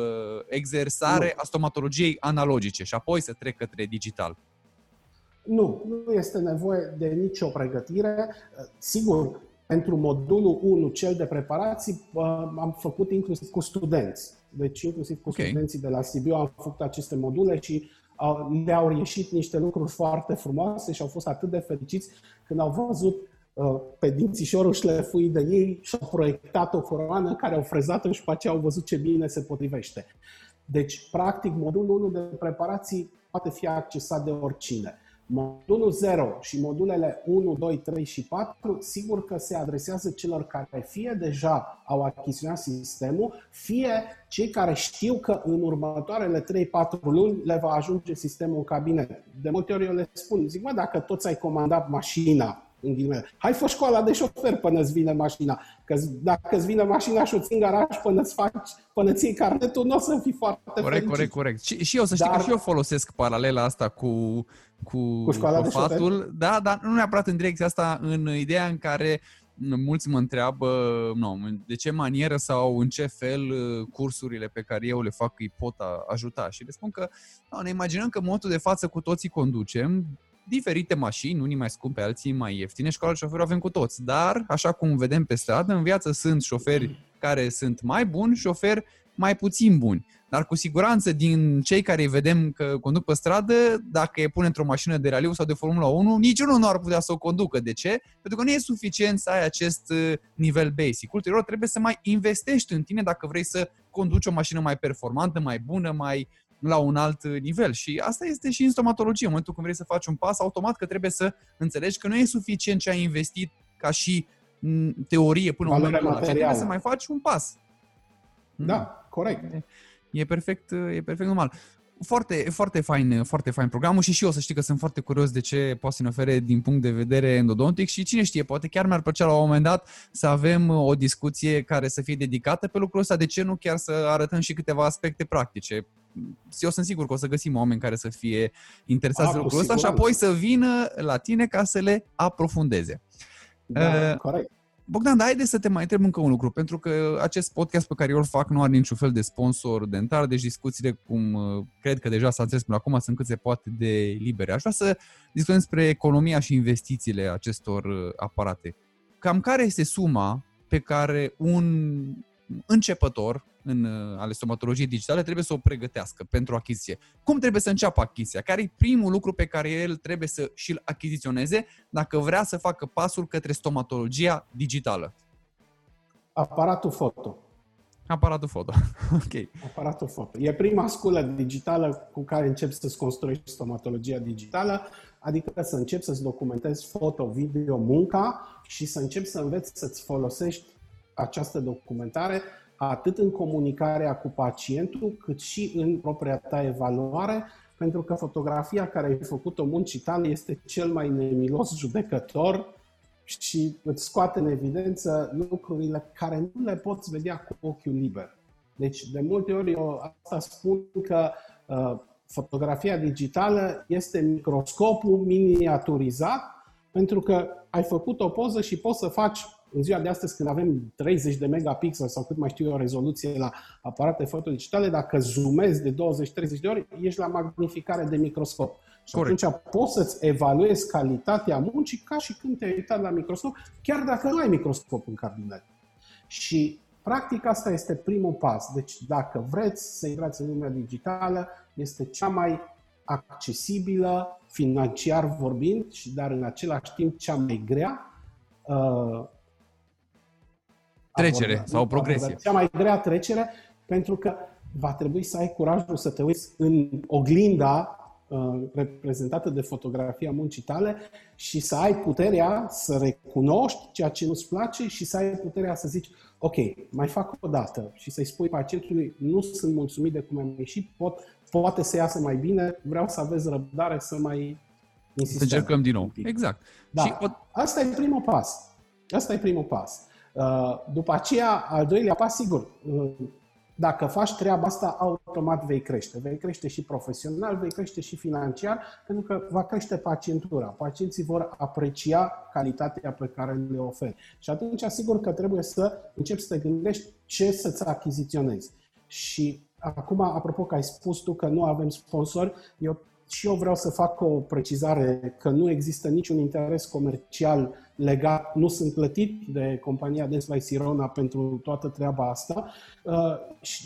exersare nu. a stomatologiei analogice și apoi să trec către digital. Nu, nu este nevoie de nicio pregătire. Sigur, pentru modulul 1, cel de preparații, am făcut inclusiv cu studenți. Deci inclusiv cu okay. studenții de la Sibiu am făcut aceste module și le-au ieșit niște lucruri foarte frumoase și au fost atât de fericiți când au văzut uh, pe dințișorul șlefui de ei și au proiectat o coroană care au frezat-o și pe aceea au văzut ce bine se potrivește. Deci, practic, modulul 1 de preparații poate fi accesat de oricine. Modulul 0 și modulele 1, 2, 3 și 4, sigur că se adresează celor care fie deja au achiziționat sistemul, fie cei care știu că în următoarele 3-4 luni le va ajunge sistemul în cabinet. De multe ori eu le spun, zic, mă, dacă toți ai comandat mașina în ghilimele. Hai fă școala de șofer până îți vine mașina. Că dacă îți vine mașina și o ții în garaj până îți faci, până ții carnetul, nu o să fii foarte Corect, fericit. corect, corect. Și, și eu să știi Dar... că și eu folosesc paralela asta cu, cu, cu școala cu fatul. Da, dar nu neapărat în direcția asta, în ideea în care mulți mă întreabă nu, de ce manieră sau în ce fel uh, cursurile pe care eu le fac îi pot ajuta. Și le spun că nu, ne imaginăm că în modul de față cu toții conducem, diferite mașini, unii mai scumpe, alții mai ieftine, școala de șoferi avem cu toți. Dar, așa cum vedem pe stradă, în viață sunt șoferi care sunt mai buni, șoferi mai puțin buni. Dar cu siguranță din cei care îi vedem că conduc pe stradă, dacă e pune într-o mașină de raliu sau de Formula 1, niciunul nu ar putea să o conducă. De ce? Pentru că nu e suficient să ai acest uh, nivel basic. Ulterior trebuie să mai investești în tine dacă vrei să conduci o mașină mai performantă, mai bună, mai la un alt nivel. Și asta este și în stomatologie. În momentul când vrei să faci un pas, automat că trebuie să înțelegi că nu e suficient ce ai investit ca și teorie până în momentul ăla. Trebuie să mai faci un pas. Da, hmm? corect. E, e perfect, e perfect normal. Foarte, foarte fain, foarte fain programul și și eu să știi că sunt foarte curios de ce poate să ne ofere din punct de vedere endodontic și cine știe, poate chiar mi-ar plăcea la un moment dat să avem o discuție care să fie dedicată pe lucrul ăsta, de ce nu chiar să arătăm și câteva aspecte practice eu sunt sigur că o să găsim oameni care să fie interesați de lucrul ăsta și apoi să vină la tine ca să le aprofundeze. Da, uh, corect. Bogdan, dar haideți să te mai întreb încă un lucru, pentru că acest podcast pe care eu îl fac nu are niciun fel de sponsor dentar, deci discuțiile, cum uh, cred că deja s-a înțeles până acum, sunt cât se poate de libere. Aș vrea să discutăm despre economia și investițiile acestor uh, aparate. Cam care este suma pe care un începător în uh, ale stomatologiei digitale trebuie să o pregătească pentru achiziție. Cum trebuie să înceapă achiziția? Care e primul lucru pe care el trebuie să și-l achiziționeze dacă vrea să facă pasul către stomatologia digitală? Aparatul foto. Aparatul foto. ok. Aparatul foto. E prima sculă digitală cu care începi să-ți construiești stomatologia digitală, adică să începi să-ți documentezi foto, video, munca și să începi să înveți să-ți folosești această documentare atât în comunicarea cu pacientul, cât și în propria ta evaluare, pentru că fotografia care ai făcut-o muncii tale este cel mai nemilos judecător și îți scoate în evidență lucrurile care nu le poți vedea cu ochiul liber. Deci, de multe ori eu asta spun că uh, fotografia digitală este microscopul miniaturizat pentru că ai făcut o poză și poți să faci în ziua de astăzi, când avem 30 de megapixel sau cât mai știu eu o rezoluție la aparate fotodigitale, dacă zoomezi de 20-30 de ori, ești la magnificare de microscop. Și Corect. atunci poți să-ți evaluezi calitatea muncii ca și când te-ai uitat la microscop, chiar dacă nu ai microscop în cabinet. Și practic asta este primul pas. Deci dacă vreți să intrați în lumea digitală, este cea mai accesibilă, financiar vorbind, dar în același timp cea mai grea, uh, trecere sau o progresie. Cea mai grea trecere, pentru că va trebui să ai curajul să te uiți în oglinda uh, reprezentată de fotografia muncii tale și să ai puterea să recunoști ceea ce nu-ți place și să ai puterea să zici ok, mai fac o dată și să-i spui pacientului nu sunt mulțumit de cum am ieșit, pot, poate să iasă mai bine, vreau să aveți răbdare să mai insistăm. Să încercăm din nou. Exact. Da. Și Asta e primul pas. Asta e primul pas. Uh, după aceea, al doilea pas, sigur, uh, dacă faci treaba asta, automat vei crește. Vei crește și profesional, vei crește și financiar, pentru că va crește pacientura. Pacienții vor aprecia calitatea pe care le oferi. Și atunci, sigur că trebuie să începi să te gândești ce să-ți achiziționezi. Și acum, apropo că ai spus tu că nu avem sponsori, eu și eu vreau să fac o precizare că nu există niciun interes comercial legat, nu sunt plătit de compania Denslight Sirona pentru toată treaba asta, uh,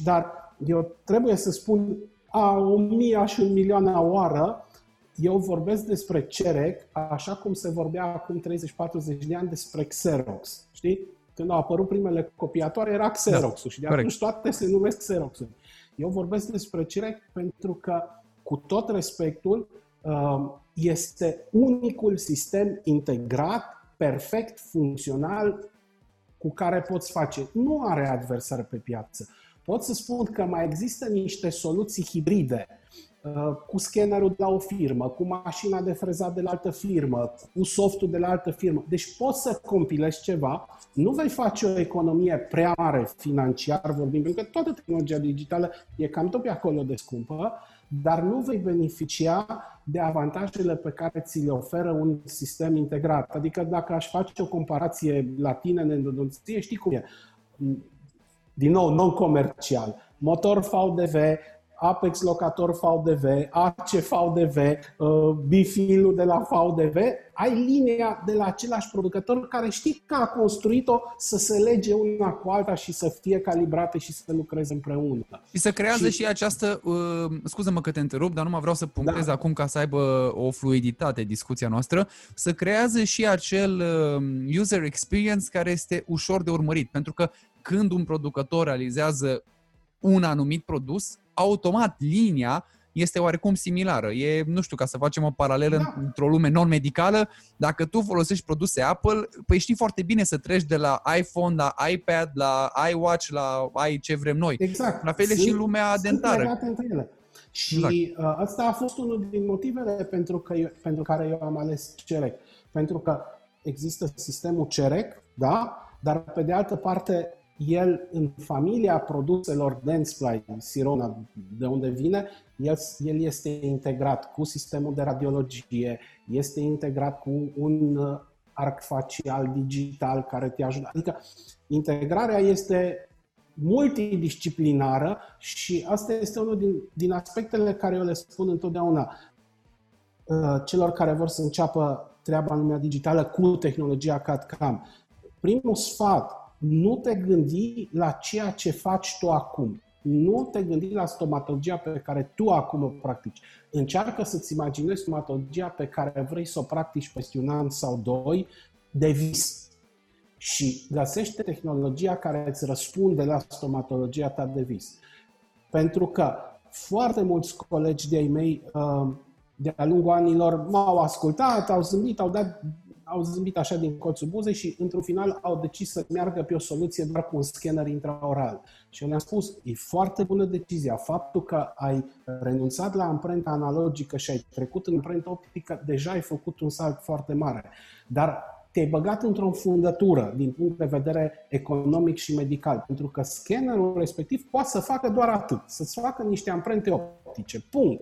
dar eu trebuie să spun a o mie și un milion a oară, eu vorbesc despre CEREC așa cum se vorbea acum 30-40 de ani despre Xerox. Știi? Când au apărut primele copiatoare era Xerox-ul da, și de atunci toate se numesc xerox Eu vorbesc despre CEREC pentru că cu tot respectul, um, este unicul sistem integrat, perfect, funcțional, cu care poți face. Nu are adversar pe piață. Pot să spun că mai există niște soluții hibride, uh, cu scannerul de la o firmă, cu mașina de frezat de la altă firmă, cu softul de la altă firmă. Deci poți să compilezi ceva, nu vei face o economie prea mare financiar vorbind, pentru că toată tehnologia digitală e cam tot pe acolo de scumpă, dar nu vei beneficia de avantajele pe care ți le oferă un sistem integrat. Adică dacă aș face o comparație la tine în endodonție, știi cum e? Din nou, non-comercial. Motor VDV, Apex Locator VDV, AC VDV, uh, Bifilul de la VDV, ai linia de la același producător care știi că a construit-o să se lege una cu alta și să fie calibrate și să lucreze împreună. Și să creează și, și această, uh, scuză-mă că te întrerup, dar nu mă vreau să punctez da. acum ca să aibă o fluiditate discuția noastră, să creează și acel uh, user experience care este ușor de urmărit, pentru că când un producător realizează un anumit produs, automat linia este oarecum similară. E, nu știu, ca să facem o paralelă da. într-o lume non-medicală, dacă tu folosești produse Apple, păi știi foarte bine să treci de la iPhone la iPad, la iWatch, la ai ce vrem noi. Exact. La fel e și în lumea dentară. Și exact. Uh, asta a fost unul din motivele pentru, că eu, pentru care eu am ales CEREC. Pentru că există sistemul CEREC, da? dar pe de altă parte el în familia produselor Dentsply, Sirona, de unde vine, el, el este integrat cu sistemul de radiologie, este integrat cu un uh, arc facial digital care te ajută. Adică integrarea este multidisciplinară și asta este unul din, din aspectele care eu le spun întotdeauna uh, celor care vor să înceapă treaba în lumea digitală cu tehnologia CAD-CAM. Primul sfat nu te gândi la ceea ce faci tu acum. Nu te gândi la stomatologia pe care tu acum o practici. Încearcă să-ți imaginezi stomatologia pe care vrei să o practici peste un an sau doi de vis. Și găsește tehnologia care îți răspunde la stomatologia ta de vis. Pentru că foarte mulți colegi de-ai mei uh, de-a lungul anilor m-au ascultat, au zâmbit, au dat au zâmbit așa din colțul buzei și într-un final au decis să meargă pe o soluție doar cu un scanner intraoral. Și eu le-am spus, e foarte bună decizia. Faptul că ai renunțat la amprenta analogică și ai trecut în amprenta optică, deja ai făcut un salt foarte mare. Dar te-ai băgat într-o fundătură din punct de vedere economic și medical, pentru că scannerul respectiv poate să facă doar atât, să-ți facă niște amprente optice, punct.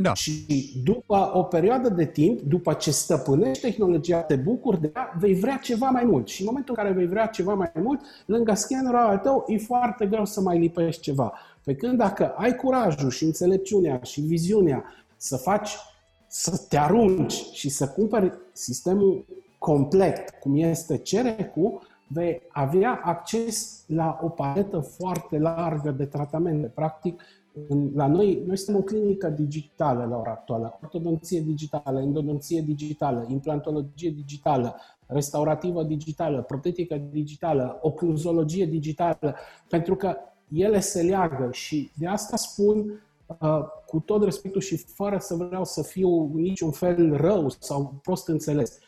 Da. Și după o perioadă de timp, după ce stăpânești tehnologia, te bucuri de ea, vei vrea ceva mai mult. Și în momentul în care vei vrea ceva mai mult, lângă scannerul al tău, e foarte greu să mai lipești ceva. Pe când dacă ai curajul și înțelepciunea și viziunea să faci, să te arunci și să cumperi sistemul complet, cum este cerecul, vei avea acces la o paletă foarte largă de tratamente. Practic, la noi, noi suntem o clinică digitală la ora actuală, ortodonție digitală, endodonție digitală, implantologie digitală, restaurativă digitală, protetică digitală, ocluzologie digitală, pentru că ele se leagă și de asta spun uh, cu tot respectul și fără să vreau să fiu niciun fel rău sau prost înțeles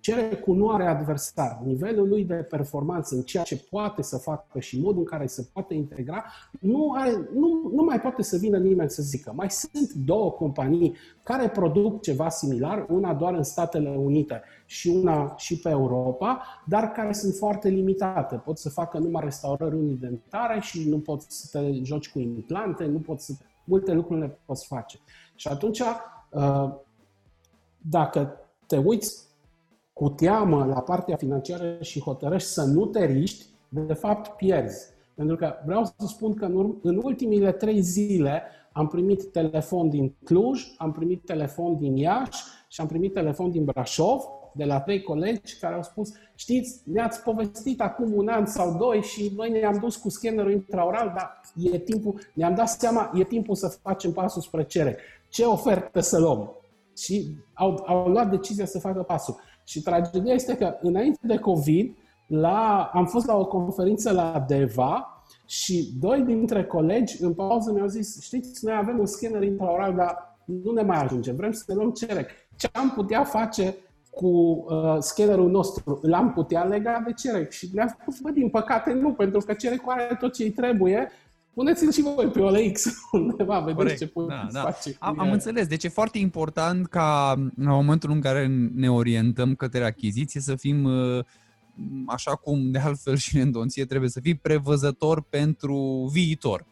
cere cu nu are adversar. Nivelul lui de performanță în ceea ce poate să facă și modul în care se poate integra, nu, are, nu, nu mai poate să vină nimeni să zică. Mai sunt două companii care produc ceva similar, una doar în Statele Unite și una și pe Europa, dar care sunt foarte limitate. Pot să facă numai restaurări unidentare și nu poți să te joci cu implante, nu poți să... Multe lucruri le poți face. Și atunci, uh, dacă te uiți cu teamă la partea financiară și hotărăști să nu te riști, de fapt pierzi. Pentru că vreau să spun că în, ur- în ultimile trei zile am primit telefon din Cluj, am primit telefon din Iași și am primit telefon din Brașov de la trei colegi care au spus, știți, ne-ați povestit acum un an sau doi și noi ne-am dus cu scannerul intraoral, dar e timpul, ne-am dat seama, e timpul să facem pasul spre cere. Ce ofertă să luăm? Și au, au luat decizia să facă pasul. Și tragedia este că înainte de COVID, la, am fost la o conferință la Deva și doi dintre colegi în pauză mi-au zis, știți, noi avem un scanner intraoral, dar nu ne mai ajunge, vrem să ne luăm cerec. Ce am putea face cu uh, scannerul nostru? L-am putea lega de cerec? Și le-am spus, bă, din păcate nu, pentru că cerecul are tot ce îi trebuie, Puneți-l și voi pe OLX undeva, vedeți Corect. ce puteți da, da. face. Am, am înțeles. Deci e foarte important ca în momentul în care ne orientăm către achiziție să fim uh, așa cum de altfel și în endonție trebuie să fii prevăzător pentru viitor.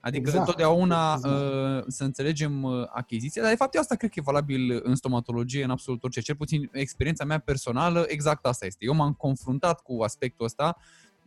Adică exact. totdeauna exact. Uh, să înțelegem uh, achiziția, dar de fapt eu asta cred că e valabil în stomatologie, în absolut orice. Cel puțin experiența mea personală, exact asta este. Eu m-am confruntat cu aspectul ăsta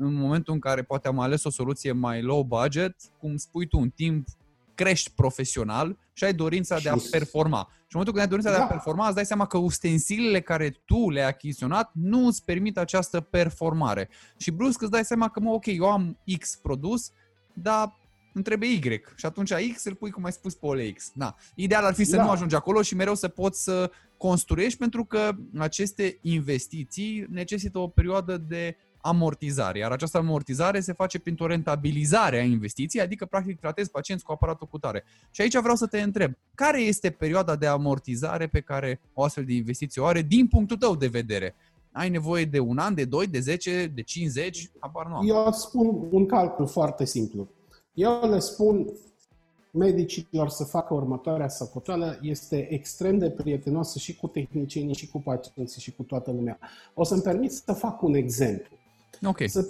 în momentul în care poate am ales o soluție mai low budget, cum spui tu, în timp crești profesional și ai dorința și de a performa. Și în momentul când ai dorința da. de a da. performa, îți dai seama că ustensilele care tu le-ai achiziționat nu îți permit această performare. Și brusc îți dai seama că, mă, ok, eu am X produs, dar îmi trebuie Y. Și atunci X îl pui, cum ai spus, pe OLX. Na. Ideal ar fi să da. nu ajungi acolo și mereu să poți să construiești, pentru că aceste investiții necesită o perioadă de amortizare, iar această amortizare se face printr-o rentabilizare a investiției, adică practic tratezi pacienți cu aparatul cu tare. Și aici vreau să te întreb, care este perioada de amortizare pe care o astfel de investiție o are din punctul tău de vedere? Ai nevoie de un an, de 2, de 10, de 50? Habar nu am. Eu spun un calcul foarte simplu. Eu le spun medicilor să facă următoarea socoteală este extrem de prietenoasă și cu tehnicienii, și cu pacienții, și cu toată lumea. O să-mi permit să fac un exemplu. Ok. Să,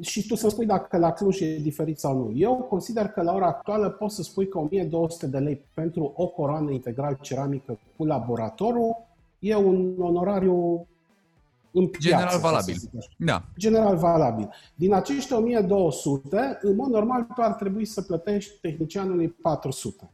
și tu să spui dacă la Cluj e diferit sau nu. Eu consider că la ora actuală poți să spui că 1200 de lei pentru o coroană integral ceramică cu laboratorul e un onorariu în piață, General valabil. Da. General valabil. Din acești 1200, în mod normal, tu ar trebui să plătești tehnicianului 400.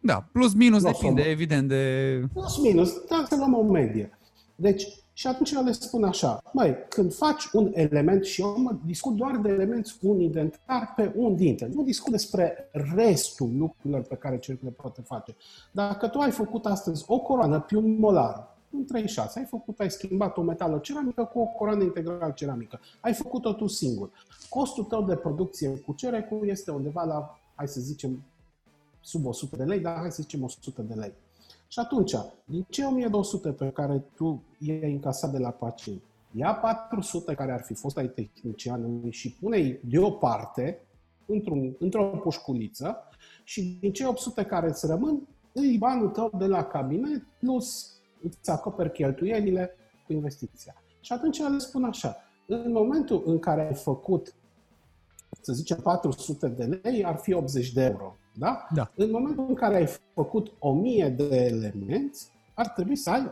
Da, plus minus no, depinde, evident, de... Plus minus, dar să luăm o medie. Deci, și atunci eu le spun așa, mai când faci un element și eu mă discut doar de elemente cu un identar pe un dinte, nu discut despre restul lucrurilor pe care cel le poate face. Dacă tu ai făcut astăzi o coloană pe un molar, un 36, ai făcut, ai schimbat o metală ceramică cu o coloană integrală ceramică, ai făcut-o tu singur. Costul tău de producție cu cerecul este undeva la, hai să zicem, sub 100 de lei, dar hai să zicem 100 de lei. Și atunci, din ce 1200 pe care tu i-ai încasat de la pacient, ia 400 care ar fi fost ai tehnicianului și pune-i deoparte într-un, într-o pușculiță și din ce 800 care îți rămân, îi banul tău de la cabinet plus îți acoperi cheltuielile cu investiția. Și atunci le spun așa, în momentul în care ai făcut, să zicem, 400 de lei, ar fi 80 de euro. Da? da. În momentul în care ai făcut 1000 de elemente, ar trebui să ai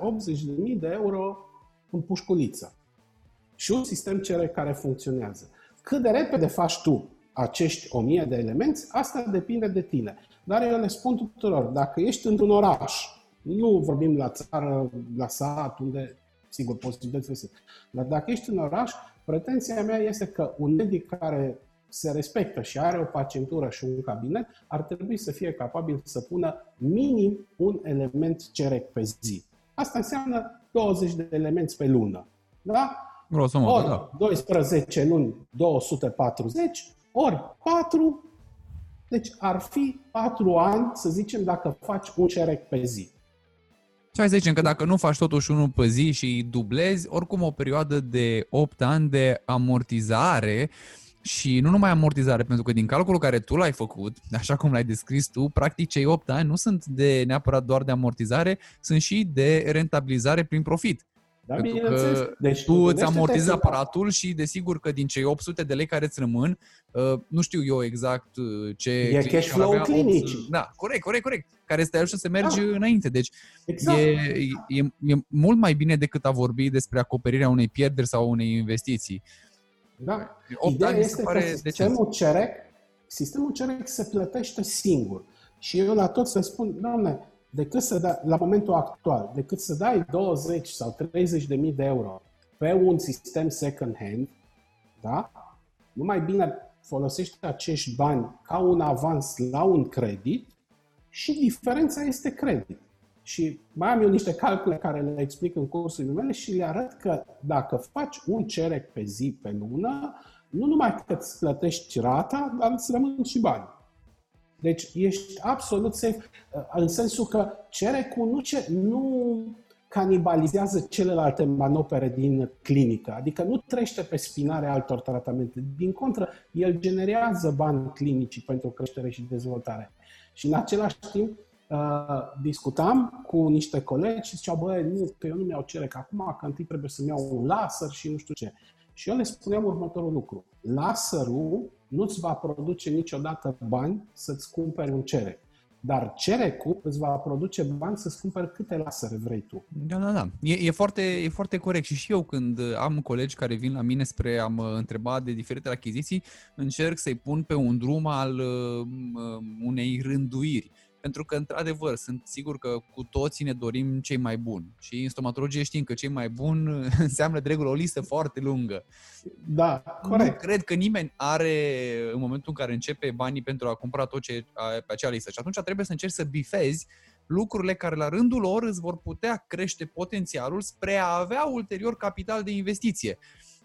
80.000 de euro în pușculiță. Și un sistem cere care funcționează. Cât de repede faci tu acești 1000 de elemente, asta depinde de tine. Dar eu le spun tuturor, dacă ești într-un oraș, nu vorbim la țară, la sat, unde, sigur, posibilitățile sunt. Dar dacă ești în oraș, pretenția mea este că un medic care se respectă și are o pacientură și un cabinet, ar trebui să fie capabil să pună minim un element cerec pe zi. Asta înseamnă 20 de elemente pe lună. Da? Grosomod, ori da. 12 luni, 240, ori 4, deci ar fi 4 ani, să zicem, dacă faci un cerec pe zi. Și hai să zicem că dacă nu faci totuși unul pe zi și dublezi, oricum o perioadă de 8 ani de amortizare și nu numai amortizare, pentru că din calculul care tu l-ai făcut, așa cum l-ai descris tu, practic cei 8 ani nu sunt de neapărat doar de amortizare, sunt și de rentabilizare prin profit. Da, Pentru că deci, tu îți amortizezi aparatul și desigur că din cei 800 de lei care îți rămân, uh, nu știu eu exact uh, ce... E cash flow clinici. Da, corect, corect, corect. Care să te să mergi da. înainte. Deci exact. e, e, e mult mai bine decât a vorbi despre acoperirea unei pierderi sau unei investiții. Da? Ideea este că sistemul CEREC, sistemul CEREC se plătește singur. Și eu la toți să spun, doamne, decât să dai, la momentul actual, decât să dai 20 sau 30 de mii de euro pe un sistem second hand, da? nu mai bine folosești acești bani ca un avans la un credit și diferența este credit. Și mai am eu niște calcule care le explic în cursurile mele și le arăt că dacă faci un cerec pe zi, pe lună, nu numai că îți plătești rata, dar îți rămân și bani. Deci ești absolut safe în sensul că cerecul nu, ce, nu canibalizează celelalte manopere din clinică, adică nu trește pe spinare altor tratamente. Din contră, el generează bani clinici pentru creștere și dezvoltare. Și în același timp, Uh, discutam cu niște colegi și ziceau, băi, nu, că eu nu mi-au cere, că acum că întâi trebuie să-mi iau un laser și nu știu ce. Și eu le spuneam următorul lucru. Laserul nu-ți va produce niciodată bani să-ți cumperi un cerec. Dar cerecul îți va produce bani să-ți cumperi câte lasere vrei tu. Da, da, da. E, e, foarte, e foarte corect. Și și eu când am colegi care vin la mine spre a mă întreba de diferite achiziții, încerc să-i pun pe un drum al uh, unei rânduiri pentru că, într-adevăr, sunt sigur că cu toții ne dorim cei mai buni. Și în stomatologie știm că cei mai buni înseamnă de regulă o listă foarte lungă. Da, corect. Nu cred că nimeni are, în momentul în care începe banii pentru a cumpăra tot ce pe acea listă. Și atunci trebuie să încerci să bifezi lucrurile care la rândul lor îți vor putea crește potențialul spre a avea ulterior capital de investiție.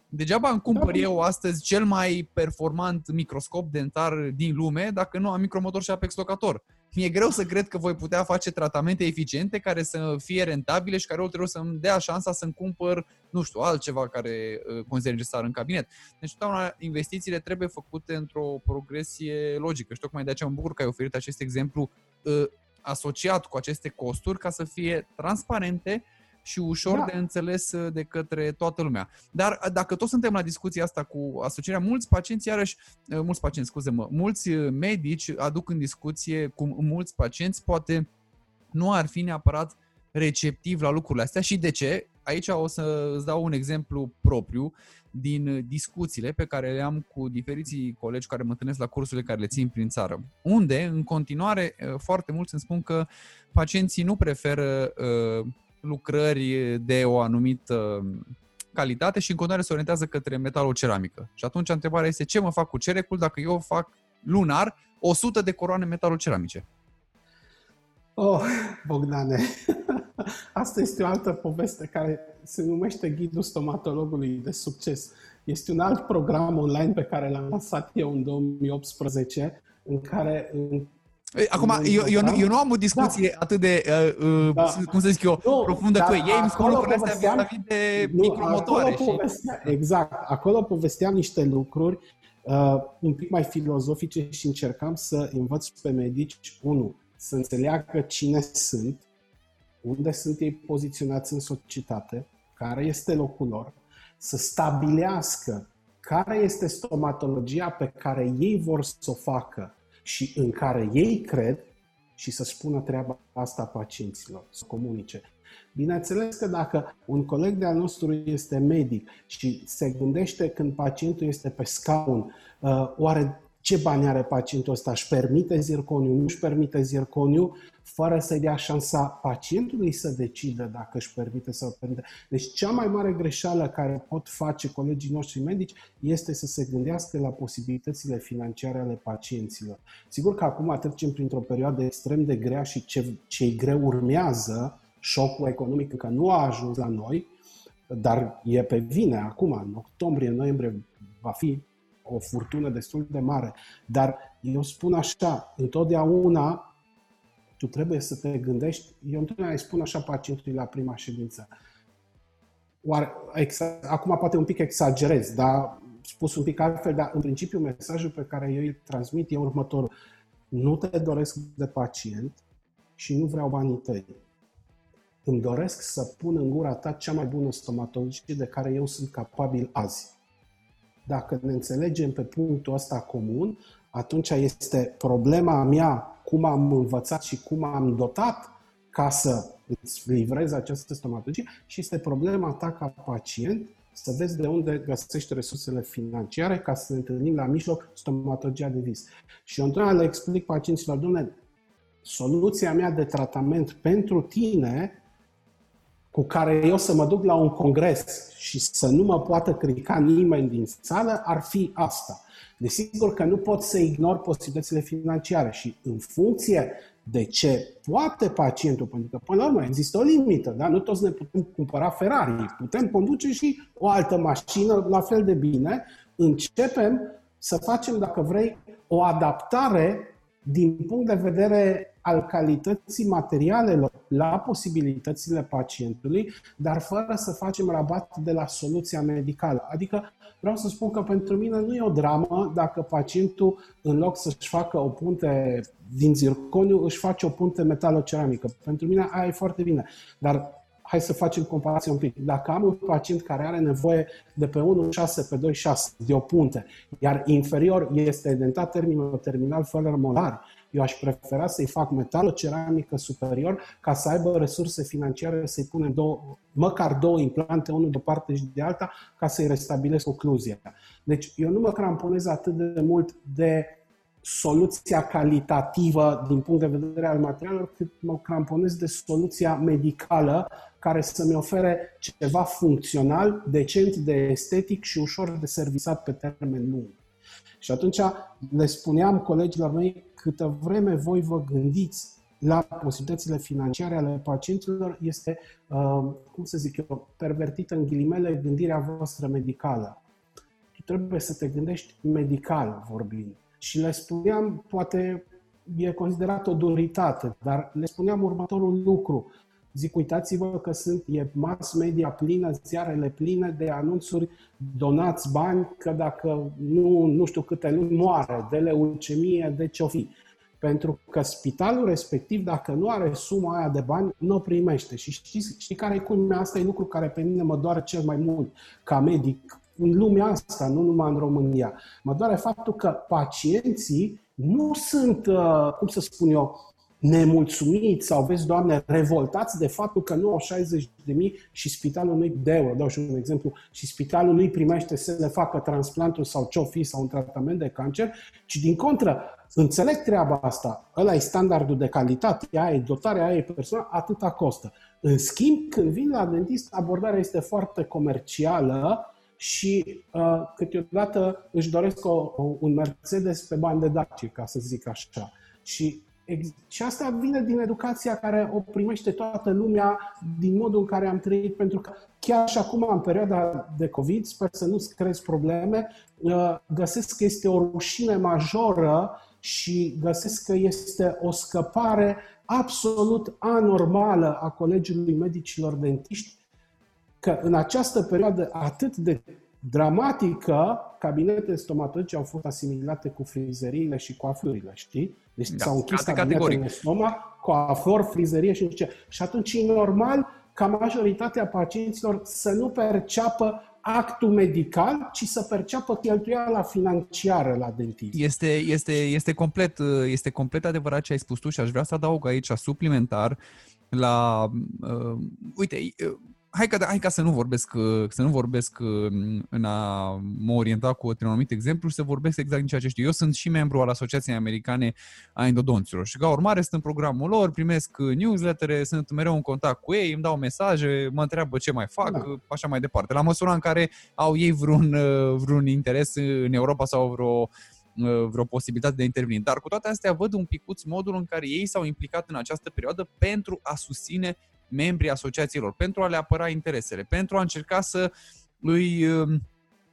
Degeaba îmi cumpăr da. eu astăzi cel mai performant microscop dentar din lume dacă nu am micromotor și apex locator. Mi-e greu să cred că voi putea face tratamente eficiente care să fie rentabile și care ulterior să-mi dea șansa să-mi cumpăr, nu știu, altceva care uh, consider necesar în cabinet. Deci, totdeauna, investițiile trebuie făcute într-o progresie logică și tocmai de aceea mă bucur că ai oferit acest exemplu uh, asociat cu aceste costuri ca să fie transparente și ușor da. de înțeles uh, de către toată lumea. Dar uh, dacă tot suntem la discuția asta cu asocierea, mulți pacienți, iarăși, uh, mulți pacienți, scuze-mă, mulți medici aduc în discuție cu mulți pacienți, poate nu ar fi neapărat receptiv la lucrurile astea și de ce? Aici o să îți dau un exemplu propriu din discuțiile pe care le am cu diferiții colegi care mă întâlnesc la cursurile care le țin prin țară. Unde, în continuare, foarte mulți îmi spun că pacienții nu preferă uh, lucrări de o anumită calitate și în continuare se orientează către metaloceramică. Și atunci întrebarea este ce mă fac cu cerecul dacă eu fac lunar 100 de coroane metaloceramice? Oh, Bogdane, asta este o altă poveste care se numește Ghidul Stomatologului de Succes. Este un alt program online pe care l-am lansat eu în 2018, în care Acum, eu, eu, nu, eu nu am o discuție da. atât de, uh, uh, da. cum să zic eu, nu, profundă cu ei. Ei îmi spun lucrurile astea vis de nu, micromotoare. Acolo povestea, și... Exact. Acolo povesteam niște lucruri uh, un pic mai filozofice și încercam să învăț pe medici, unul, să înțeleagă cine sunt, unde sunt ei poziționați în societate, care este locul lor, să stabilească care este stomatologia pe care ei vor să o facă și în care ei cred și să spună treaba asta pacienților, să comunice. Bineînțeles că dacă un coleg de-al nostru este medic și se gândește când pacientul este pe scaun, uh, oare ce bani are pacientul ăsta? Își permite zirconiu? Nu își permite zirconiu? Fără să-i dea șansa pacientului să decidă dacă își permite sau permite. Deci cea mai mare greșeală care pot face colegii noștri medici este să se gândească la posibilitățile financiare ale pacienților. Sigur că acum trecem printr-o perioadă extrem de grea și ce, ce greu urmează, șocul economic încă nu a ajuns la noi, dar e pe vine acum, în octombrie, noiembrie va fi o furtună destul de mare. Dar eu spun așa, întotdeauna tu trebuie să te gândești, eu întotdeauna îi spun așa pacientului la prima ședință. Oare, exa, acum poate un pic exagerez, dar spus un pic altfel, dar în principiu mesajul pe care eu îl transmit e următorul. Nu te doresc de pacient și nu vreau banii tăi. Îmi doresc să pun în gura ta cea mai bună stomatologie de care eu sunt capabil azi. Dacă ne înțelegem pe punctul ăsta comun, atunci este problema mea cum am învățat și cum am dotat ca să îți livrez această stomatologie și este problema ta ca pacient să vezi de unde găsești resursele financiare ca să ne întâlnim la mijloc stomatologia de vis. Și eu întotdeauna le explic pacienților, domnule, soluția mea de tratament pentru tine cu care eu să mă duc la un congres și să nu mă poată critica nimeni din sală, ar fi asta. Desigur că nu pot să ignor posibilitățile financiare și în funcție de ce poate pacientul, pentru că până la urmă există o limită, da? nu toți ne putem cumpăra Ferrari, putem conduce și o altă mașină la fel de bine, începem să facem, dacă vrei, o adaptare din punct de vedere al calității materialelor la posibilitățile pacientului, dar fără să facem rabat de la soluția medicală. Adică vreau să spun că pentru mine nu e o dramă dacă pacientul, în loc să-și facă o punte din zirconiu, își face o punte metaloceramică. Pentru mine aia e foarte bine. Dar hai să facem comparație un pic. Dacă am un pacient care are nevoie de pe 1,6 pe 2,6 de o punte, iar inferior este dentat terminal fără molar, eu aș prefera să-i fac metaloceramică superior ca să aibă resurse financiare să-i punem două, măcar două implante, unul de o parte și de alta, ca să-i restabilesc ocluzia. Deci eu nu mă cramponez atât de mult de soluția calitativă din punct de vedere al materialelor, cât mă cramponez de soluția medicală care să-mi ofere ceva funcțional, decent, de estetic și ușor de servisat pe termen lung. Și atunci le spuneam colegilor mei, câtă vreme voi vă gândiți la posibilitățile financiare ale pacienților, este, uh, cum să zic eu, pervertită în ghilimele gândirea voastră medicală. Tu trebuie să te gândești medical vorbind. Și le spuneam, poate e considerat o duritate, dar le spuneam următorul lucru. Zic, uitați-vă că sunt, e mass media plină, ziarele pline de anunțuri, donați bani, că dacă nu, nu știu câte luni moare, de leucemie, de ce-o fi. Pentru că spitalul respectiv, dacă nu are suma aia de bani, nu o primește. Și știți, știi care e culmea? Asta e lucru care pe mine mă doare cel mai mult ca medic în lumea asta, nu numai în România. Mă doare faptul că pacienții nu sunt, uh, cum să spun eu, nemulțumiți sau, vezi, Doamne, revoltați de faptul că nu au 60 de mii și spitalul nu-i de euro, dau și un exemplu, și spitalul nu-i primește să le facă transplantul sau ce-o fi sau un tratament de cancer, ci din contră, înțeleg treaba asta, ăla e standardul de calitate, aia e dotarea, aia e persoană, atâta costă. În schimb, când vin la dentist, abordarea este foarte comercială și uh, câteodată își doresc o, o, un Mercedes pe bani de Dacia, ca să zic așa. Și și asta vine din educația care o primește toată lumea din modul în care am trăit, pentru că chiar și acum, în perioada de COVID, sper să nu-ți crezi probleme, uh, găsesc că este o rușine majoră și găsesc că este o scăpare absolut anormală a Colegiului Medicilor Dentiști, că în această perioadă atât de dramatică, cabinetele stomatologice au fost asimilate cu frizeriile și coafurile, știi? Deci da, s-au închis cabinetele în stomac, coafor, frizerie și ce. Și atunci e normal ca majoritatea pacienților să nu perceapă actul medical, ci să perceapă cheltuiala financiară la dentist. Este, este, este, complet, este complet adevărat ce ai spus tu și aș vrea să adaug aici suplimentar la... Uh, uite, hai ca, hai ca să nu vorbesc, uh, să nu vorbesc uh, în a mă orienta cu un anumit exemplu și să vorbesc exact din ceea ce știu. Eu sunt și membru al Asociației Americane a Endodonților și ca urmare sunt în programul lor, primesc uh, newslettere, sunt mereu în contact cu ei, îmi dau mesaje, mă întreabă ce mai fac, da. așa mai departe. La măsura în care au ei vreun, vreun interes în Europa sau vreo vreo posibilitate de a interveni. Dar cu toate astea văd un picuț modul în care ei s-au implicat în această perioadă pentru a susține membrii asociațiilor, pentru a le apăra interesele, pentru a încerca să îi, um,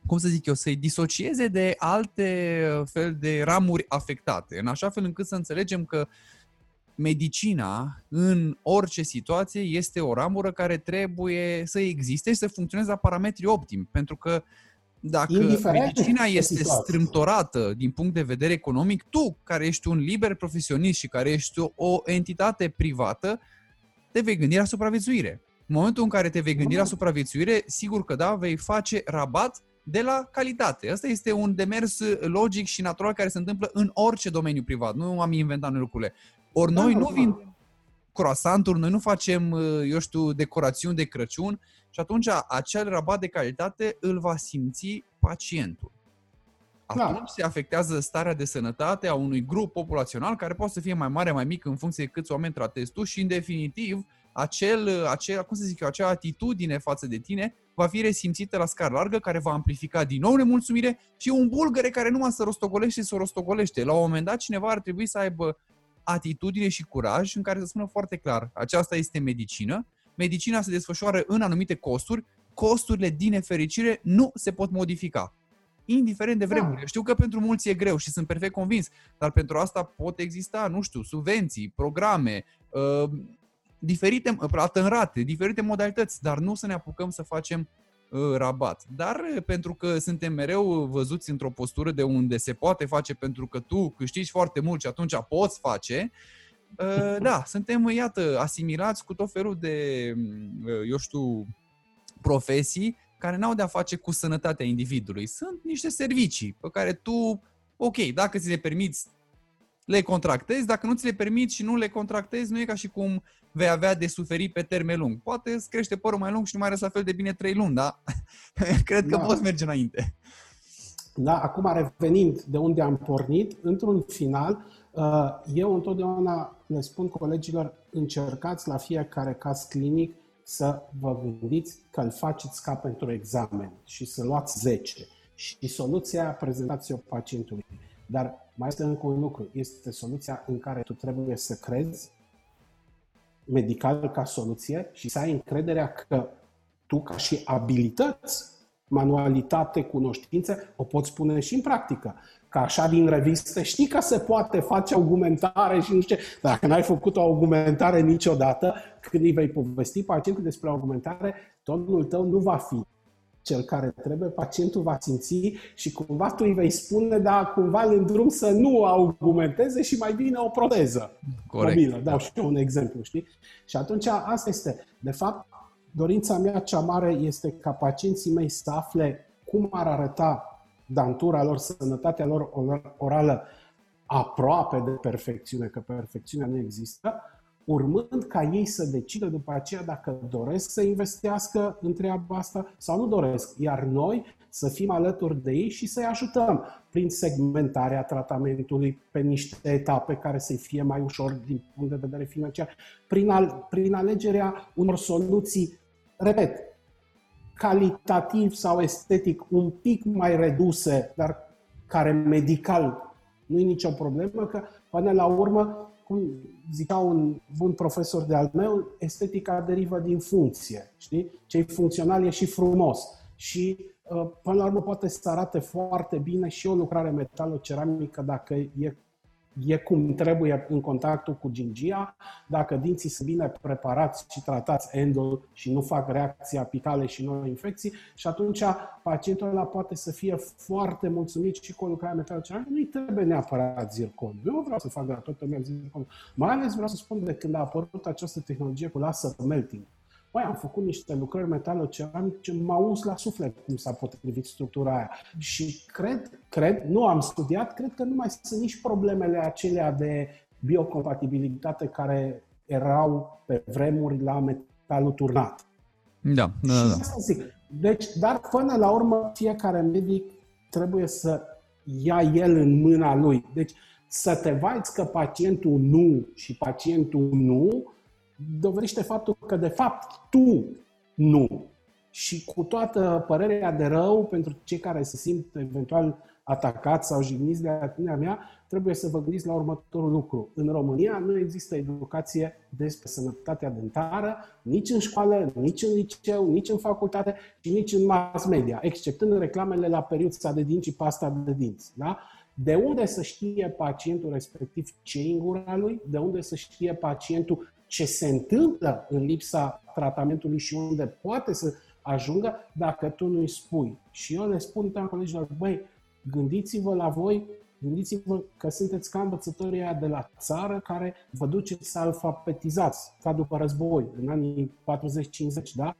cum să zic eu, să-i disocieze de alte fel de ramuri afectate, în așa fel încât să înțelegem că medicina în orice situație este o ramură care trebuie să existe și să funcționeze la parametri optimi, pentru că dacă Indiferent medicina este situație. strâmtorată din punct de vedere economic, tu, care ești un liber profesionist și care ești o, o entitate privată, te vei gândi la supraviețuire. În momentul în care te vei gândi la supraviețuire, sigur că da, vei face rabat de la calitate. Asta este un demers logic și natural care se întâmplă în orice domeniu privat. Nu am inventat noi lucrurile. Ori noi da, nu vin croissanturi, noi nu facem, uh, eu știu, decorațiuni de Crăciun și atunci acel rabat de calitate îl va simți pacientul. Atunci da. se afectează starea de sănătate a unui grup populațional care poate să fie mai mare, mai mic în funcție de câți oameni tratezi tu și, în definitiv, acel, acel, cum să zic eu, acea atitudine față de tine va fi resimțită la scară largă, care va amplifica din nou nemulțumire și un bulgăre care numai să rostogolește și să rostogolește. La un moment dat, cineva ar trebui să aibă atitudine și curaj în care să spună foarte clar, aceasta este medicină, medicina se desfășoară în anumite costuri, costurile, din nefericire, nu se pot modifica. Indiferent de vremuri. Da. Știu că pentru mulți e greu și sunt perfect convins, dar pentru asta pot exista, nu știu, subvenții, programe, uh, diferite, plată în rate, diferite modalități, dar nu să ne apucăm să facem uh, rabat. Dar uh, pentru că suntem mereu văzuți într-o postură de unde se poate face pentru că tu câștigi foarte mult și atunci poți face, uh, da, suntem, iată, asimilați cu tot felul de, eu știu, profesii care n-au de-a face cu sănătatea individului. Sunt niște servicii pe care tu, ok, dacă ți le permiți, le contractezi, dacă nu ți le permiți și nu le contractezi, nu e ca și cum vei avea de suferit pe termen lung. Poate îți crește părul mai lung și nu mai arăți la fel de bine 3 luni, da? Cred că da. poți merge înainte. Da, acum revenind de unde am pornit, într-un final, uh, eu întotdeauna le spun colegilor, încercați la fiecare caz clinic să vă gândiți că îl faceți ca pentru examen și să luați 10 și soluția prezentați-o pacientului. Dar mai este încă un lucru, este soluția în care tu trebuie să crezi medical ca soluție și să ai încrederea că tu ca și abilități, manualitate, cunoștințe, o poți pune și în practică. Ca așa din revistă știi că se poate face argumentare și nu știu ce. Dacă n-ai făcut o argumentare niciodată, când îi vei povesti pacientului despre argumentare, tonul tău nu va fi cel care trebuie, pacientul va simți și cumva tu îi vei spune, dar cumva în drum să nu argumenteze și mai bine o proteză. Corect. Mobilă, dau și eu un exemplu, știi? Și atunci asta este. De fapt, dorința mea cea mare este ca pacienții mei să afle cum ar arăta dantura lor, sănătatea lor orală aproape de perfecțiune, că perfecțiunea nu există, urmând ca ei să decidă după aceea dacă doresc să investească în treaba asta sau nu doresc. Iar noi să fim alături de ei și să-i ajutăm prin segmentarea tratamentului pe niște etape care să fie mai ușor din punct de vedere financiar, prin, al, prin alegerea unor soluții, repet, calitativ sau estetic un pic mai reduse, dar care medical nu e nicio problemă, că până la urmă cum zicea un bun profesor de al meu, estetica derivă din funcție, știi? Ce funcțional e și frumos. Și uh, până la urmă poate să arate foarte bine și o lucrare metaloceramică dacă e e cum trebuie în contactul cu gingia, dacă dinții sunt bine preparați și tratați endul și nu fac reacții apicale și noi infecții și atunci pacientul ăla poate să fie foarte mulțumit și cu o lucrare metaloceramică. Nu-i trebuie neapărat zircon. Eu vreau să fac gratuit zircon. Mai ales vreau să spun de când a apărut această tehnologie cu laser melting. Băi, am făcut niște lucrări metaloceramice, m-au us la suflet cum s-a potrivit structura aia. Și cred, cred, nu am studiat, cred că nu mai sunt nici problemele acelea de biocompatibilitate care erau pe vremuri la metalul turnat. Da, da, da. Asta zic. Deci, dar până la urmă, fiecare medic trebuie să ia el în mâna lui. Deci, să te vaiți că pacientul nu și pacientul nu, dovedește faptul că, de fapt, tu nu. Și cu toată părerea de rău pentru cei care se simt eventual atacați sau jigniți de atitudinea mea, trebuie să vă gândiți la următorul lucru. În România nu există educație despre sănătatea dentară, nici în școală, nici în liceu, nici în facultate și nici în mass media, exceptând reclamele la periuța de dinți și pasta de dinți. Da? De unde să știe pacientul respectiv ce e în gura lui? De unde să știe pacientul ce se întâmplă în lipsa tratamentului și unde poate să ajungă dacă tu nu-i spui. Și eu le spun pe colegilor, băi, gândiți-vă la voi, gândiți-vă că sunteți ca învățătorii de la țară care vă duceți să alfabetizați, ca după război, în anii 40-50, da?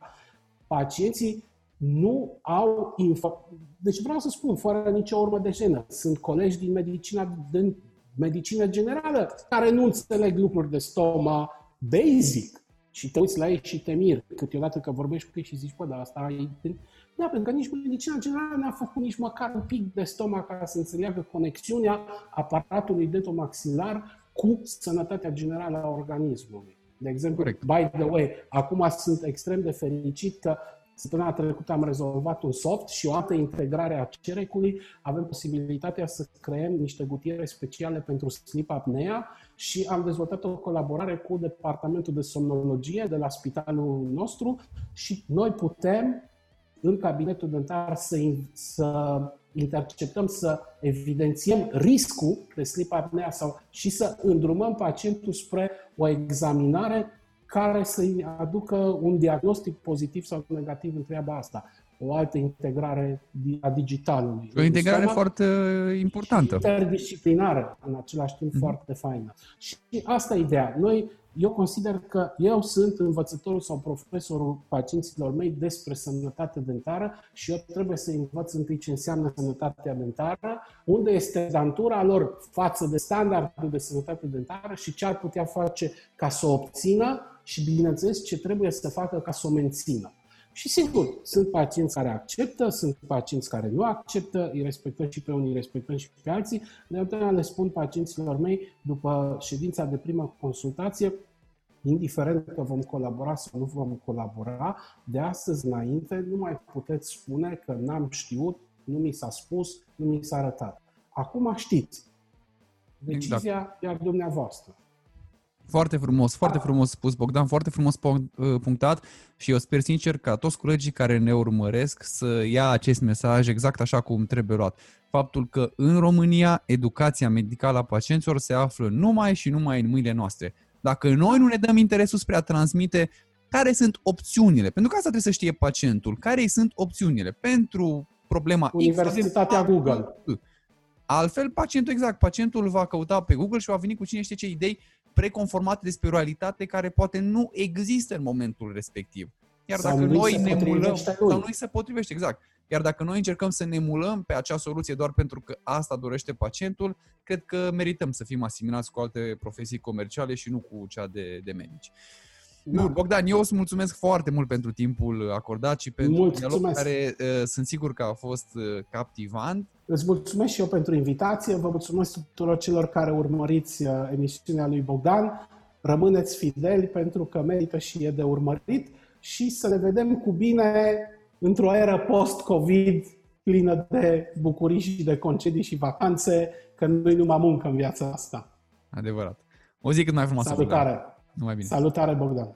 Pacienții nu au info... Deci vreau să spun, fără nicio urmă de jenă, sunt colegi din medicina, din medicină generală care nu înțeleg lucruri de stoma, basic și te uiți la ei și te miri câteodată că vorbești cu ei și zici, bă, dar asta e... Da, pentru că nici medicina generală n-a făcut nici măcar un pic de stomac ca să înțeleagă conexiunea aparatului detomaxilar cu sănătatea generală a organismului. De exemplu, Correct. by the way, acum sunt extrem de fericit că Săptămâna trecută am rezolvat un soft și o altă integrare a cerecului. Avem posibilitatea să creăm niște gutiere speciale pentru sleep apnea și am dezvoltat o colaborare cu Departamentul de Somnologie de la spitalul nostru și noi putem în cabinetul dentar să, să interceptăm, să evidențiem riscul de sleep apnea sau și să îndrumăm pacientul spre o examinare care să-i aducă un diagnostic pozitiv sau negativ în treaba asta. O altă integrare a digitalului. O integrare Stoma, foarte importantă. Interdisciplinară, în același timp mm-hmm. foarte faină. Și asta e ideea. Noi, eu consider că eu sunt învățătorul sau profesorul pacienților mei despre sănătate dentară și eu trebuie să învăț întâi ce înseamnă sănătatea dentară, unde este dantura lor față de standardul de sănătate dentară și ce ar putea face ca să o obțină și, bineînțeles, ce trebuie să facă ca să o mențină. Și sigur, sunt pacienți care acceptă, sunt pacienți care nu acceptă, îi respectăm și pe unii, îi respectăm și pe alții. De altfel le spun pacienților mei, după ședința de primă consultație, indiferent că vom colabora sau nu vom colabora, de astăzi înainte nu mai puteți spune că n-am știut, nu mi s-a spus, nu mi s-a arătat. Acum știți. Decizia exact. e a dumneavoastră. Foarte frumos, foarte frumos spus Bogdan, foarte frumos uh, punctat și eu sper sincer ca toți colegii care ne urmăresc să ia acest mesaj exact așa cum trebuie luat. Faptul că în România educația medicală a pacienților se află numai și numai în mâinile noastre. Dacă noi nu ne dăm interesul spre a transmite care sunt opțiunile, pentru că asta trebuie să știe pacientul, care sunt opțiunile pentru problema Universitatea X, Google. Altfel, pacientul, exact, pacientul va căuta pe Google și va veni cu cine știe ce idei preconformate despre o realitate care poate nu există în momentul respectiv. Iar sau dacă noi ne mulăm, sau nu se potrivește, exact. Iar dacă noi încercăm să ne mulăm pe acea soluție doar pentru că asta dorește pacientul, cred că merităm să fim asimilați cu alte profesii comerciale și nu cu cea de, de medici. Da. Bun, Bogdan, eu îți mulțumesc foarte mult pentru timpul acordat și pentru dialogul care uh, sunt sigur că a fost uh, captivant. Îți mulțumesc și eu pentru invitație, vă mulțumesc tuturor celor care urmăriți uh, emisiunea lui Bogdan. Rămâneți fideli pentru că merită și e de urmărit și să ne vedem cu bine într-o eră post-COVID plină de bucurii și de concedii și vacanțe, că nu-i numai muncă în viața asta. Adevărat. O zi cât mai frumoasă. Salutare! Bogdan. Numai bine. Salutare, Bogdan!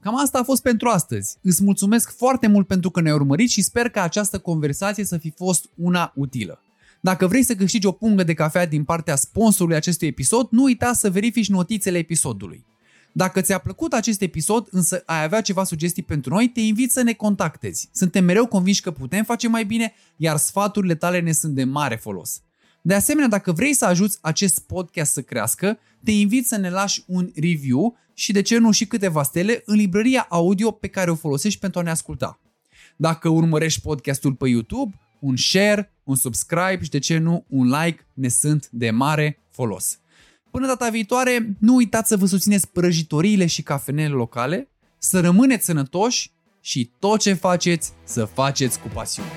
Cam asta a fost pentru astăzi. Îți mulțumesc foarte mult pentru că ne-ai urmărit și sper că această conversație să fi fost una utilă. Dacă vrei să câștigi o pungă de cafea din partea sponsorului acestui episod, nu uita să verifici notițele episodului. Dacă ți-a plăcut acest episod, însă ai avea ceva sugestii pentru noi, te invit să ne contactezi. Suntem mereu convinși că putem face mai bine, iar sfaturile tale ne sunt de mare folos. De asemenea, dacă vrei să ajuți acest podcast să crească, te invit să ne lași un review și de ce nu și câteva stele în librăria audio pe care o folosești pentru a ne asculta. Dacă urmărești podcastul pe YouTube, un share, un subscribe și de ce nu un like ne sunt de mare folos. Până data viitoare, nu uitați să vă susțineți prăjitoriile și cafenele locale, să rămâneți sănătoși și tot ce faceți să faceți cu pasiune.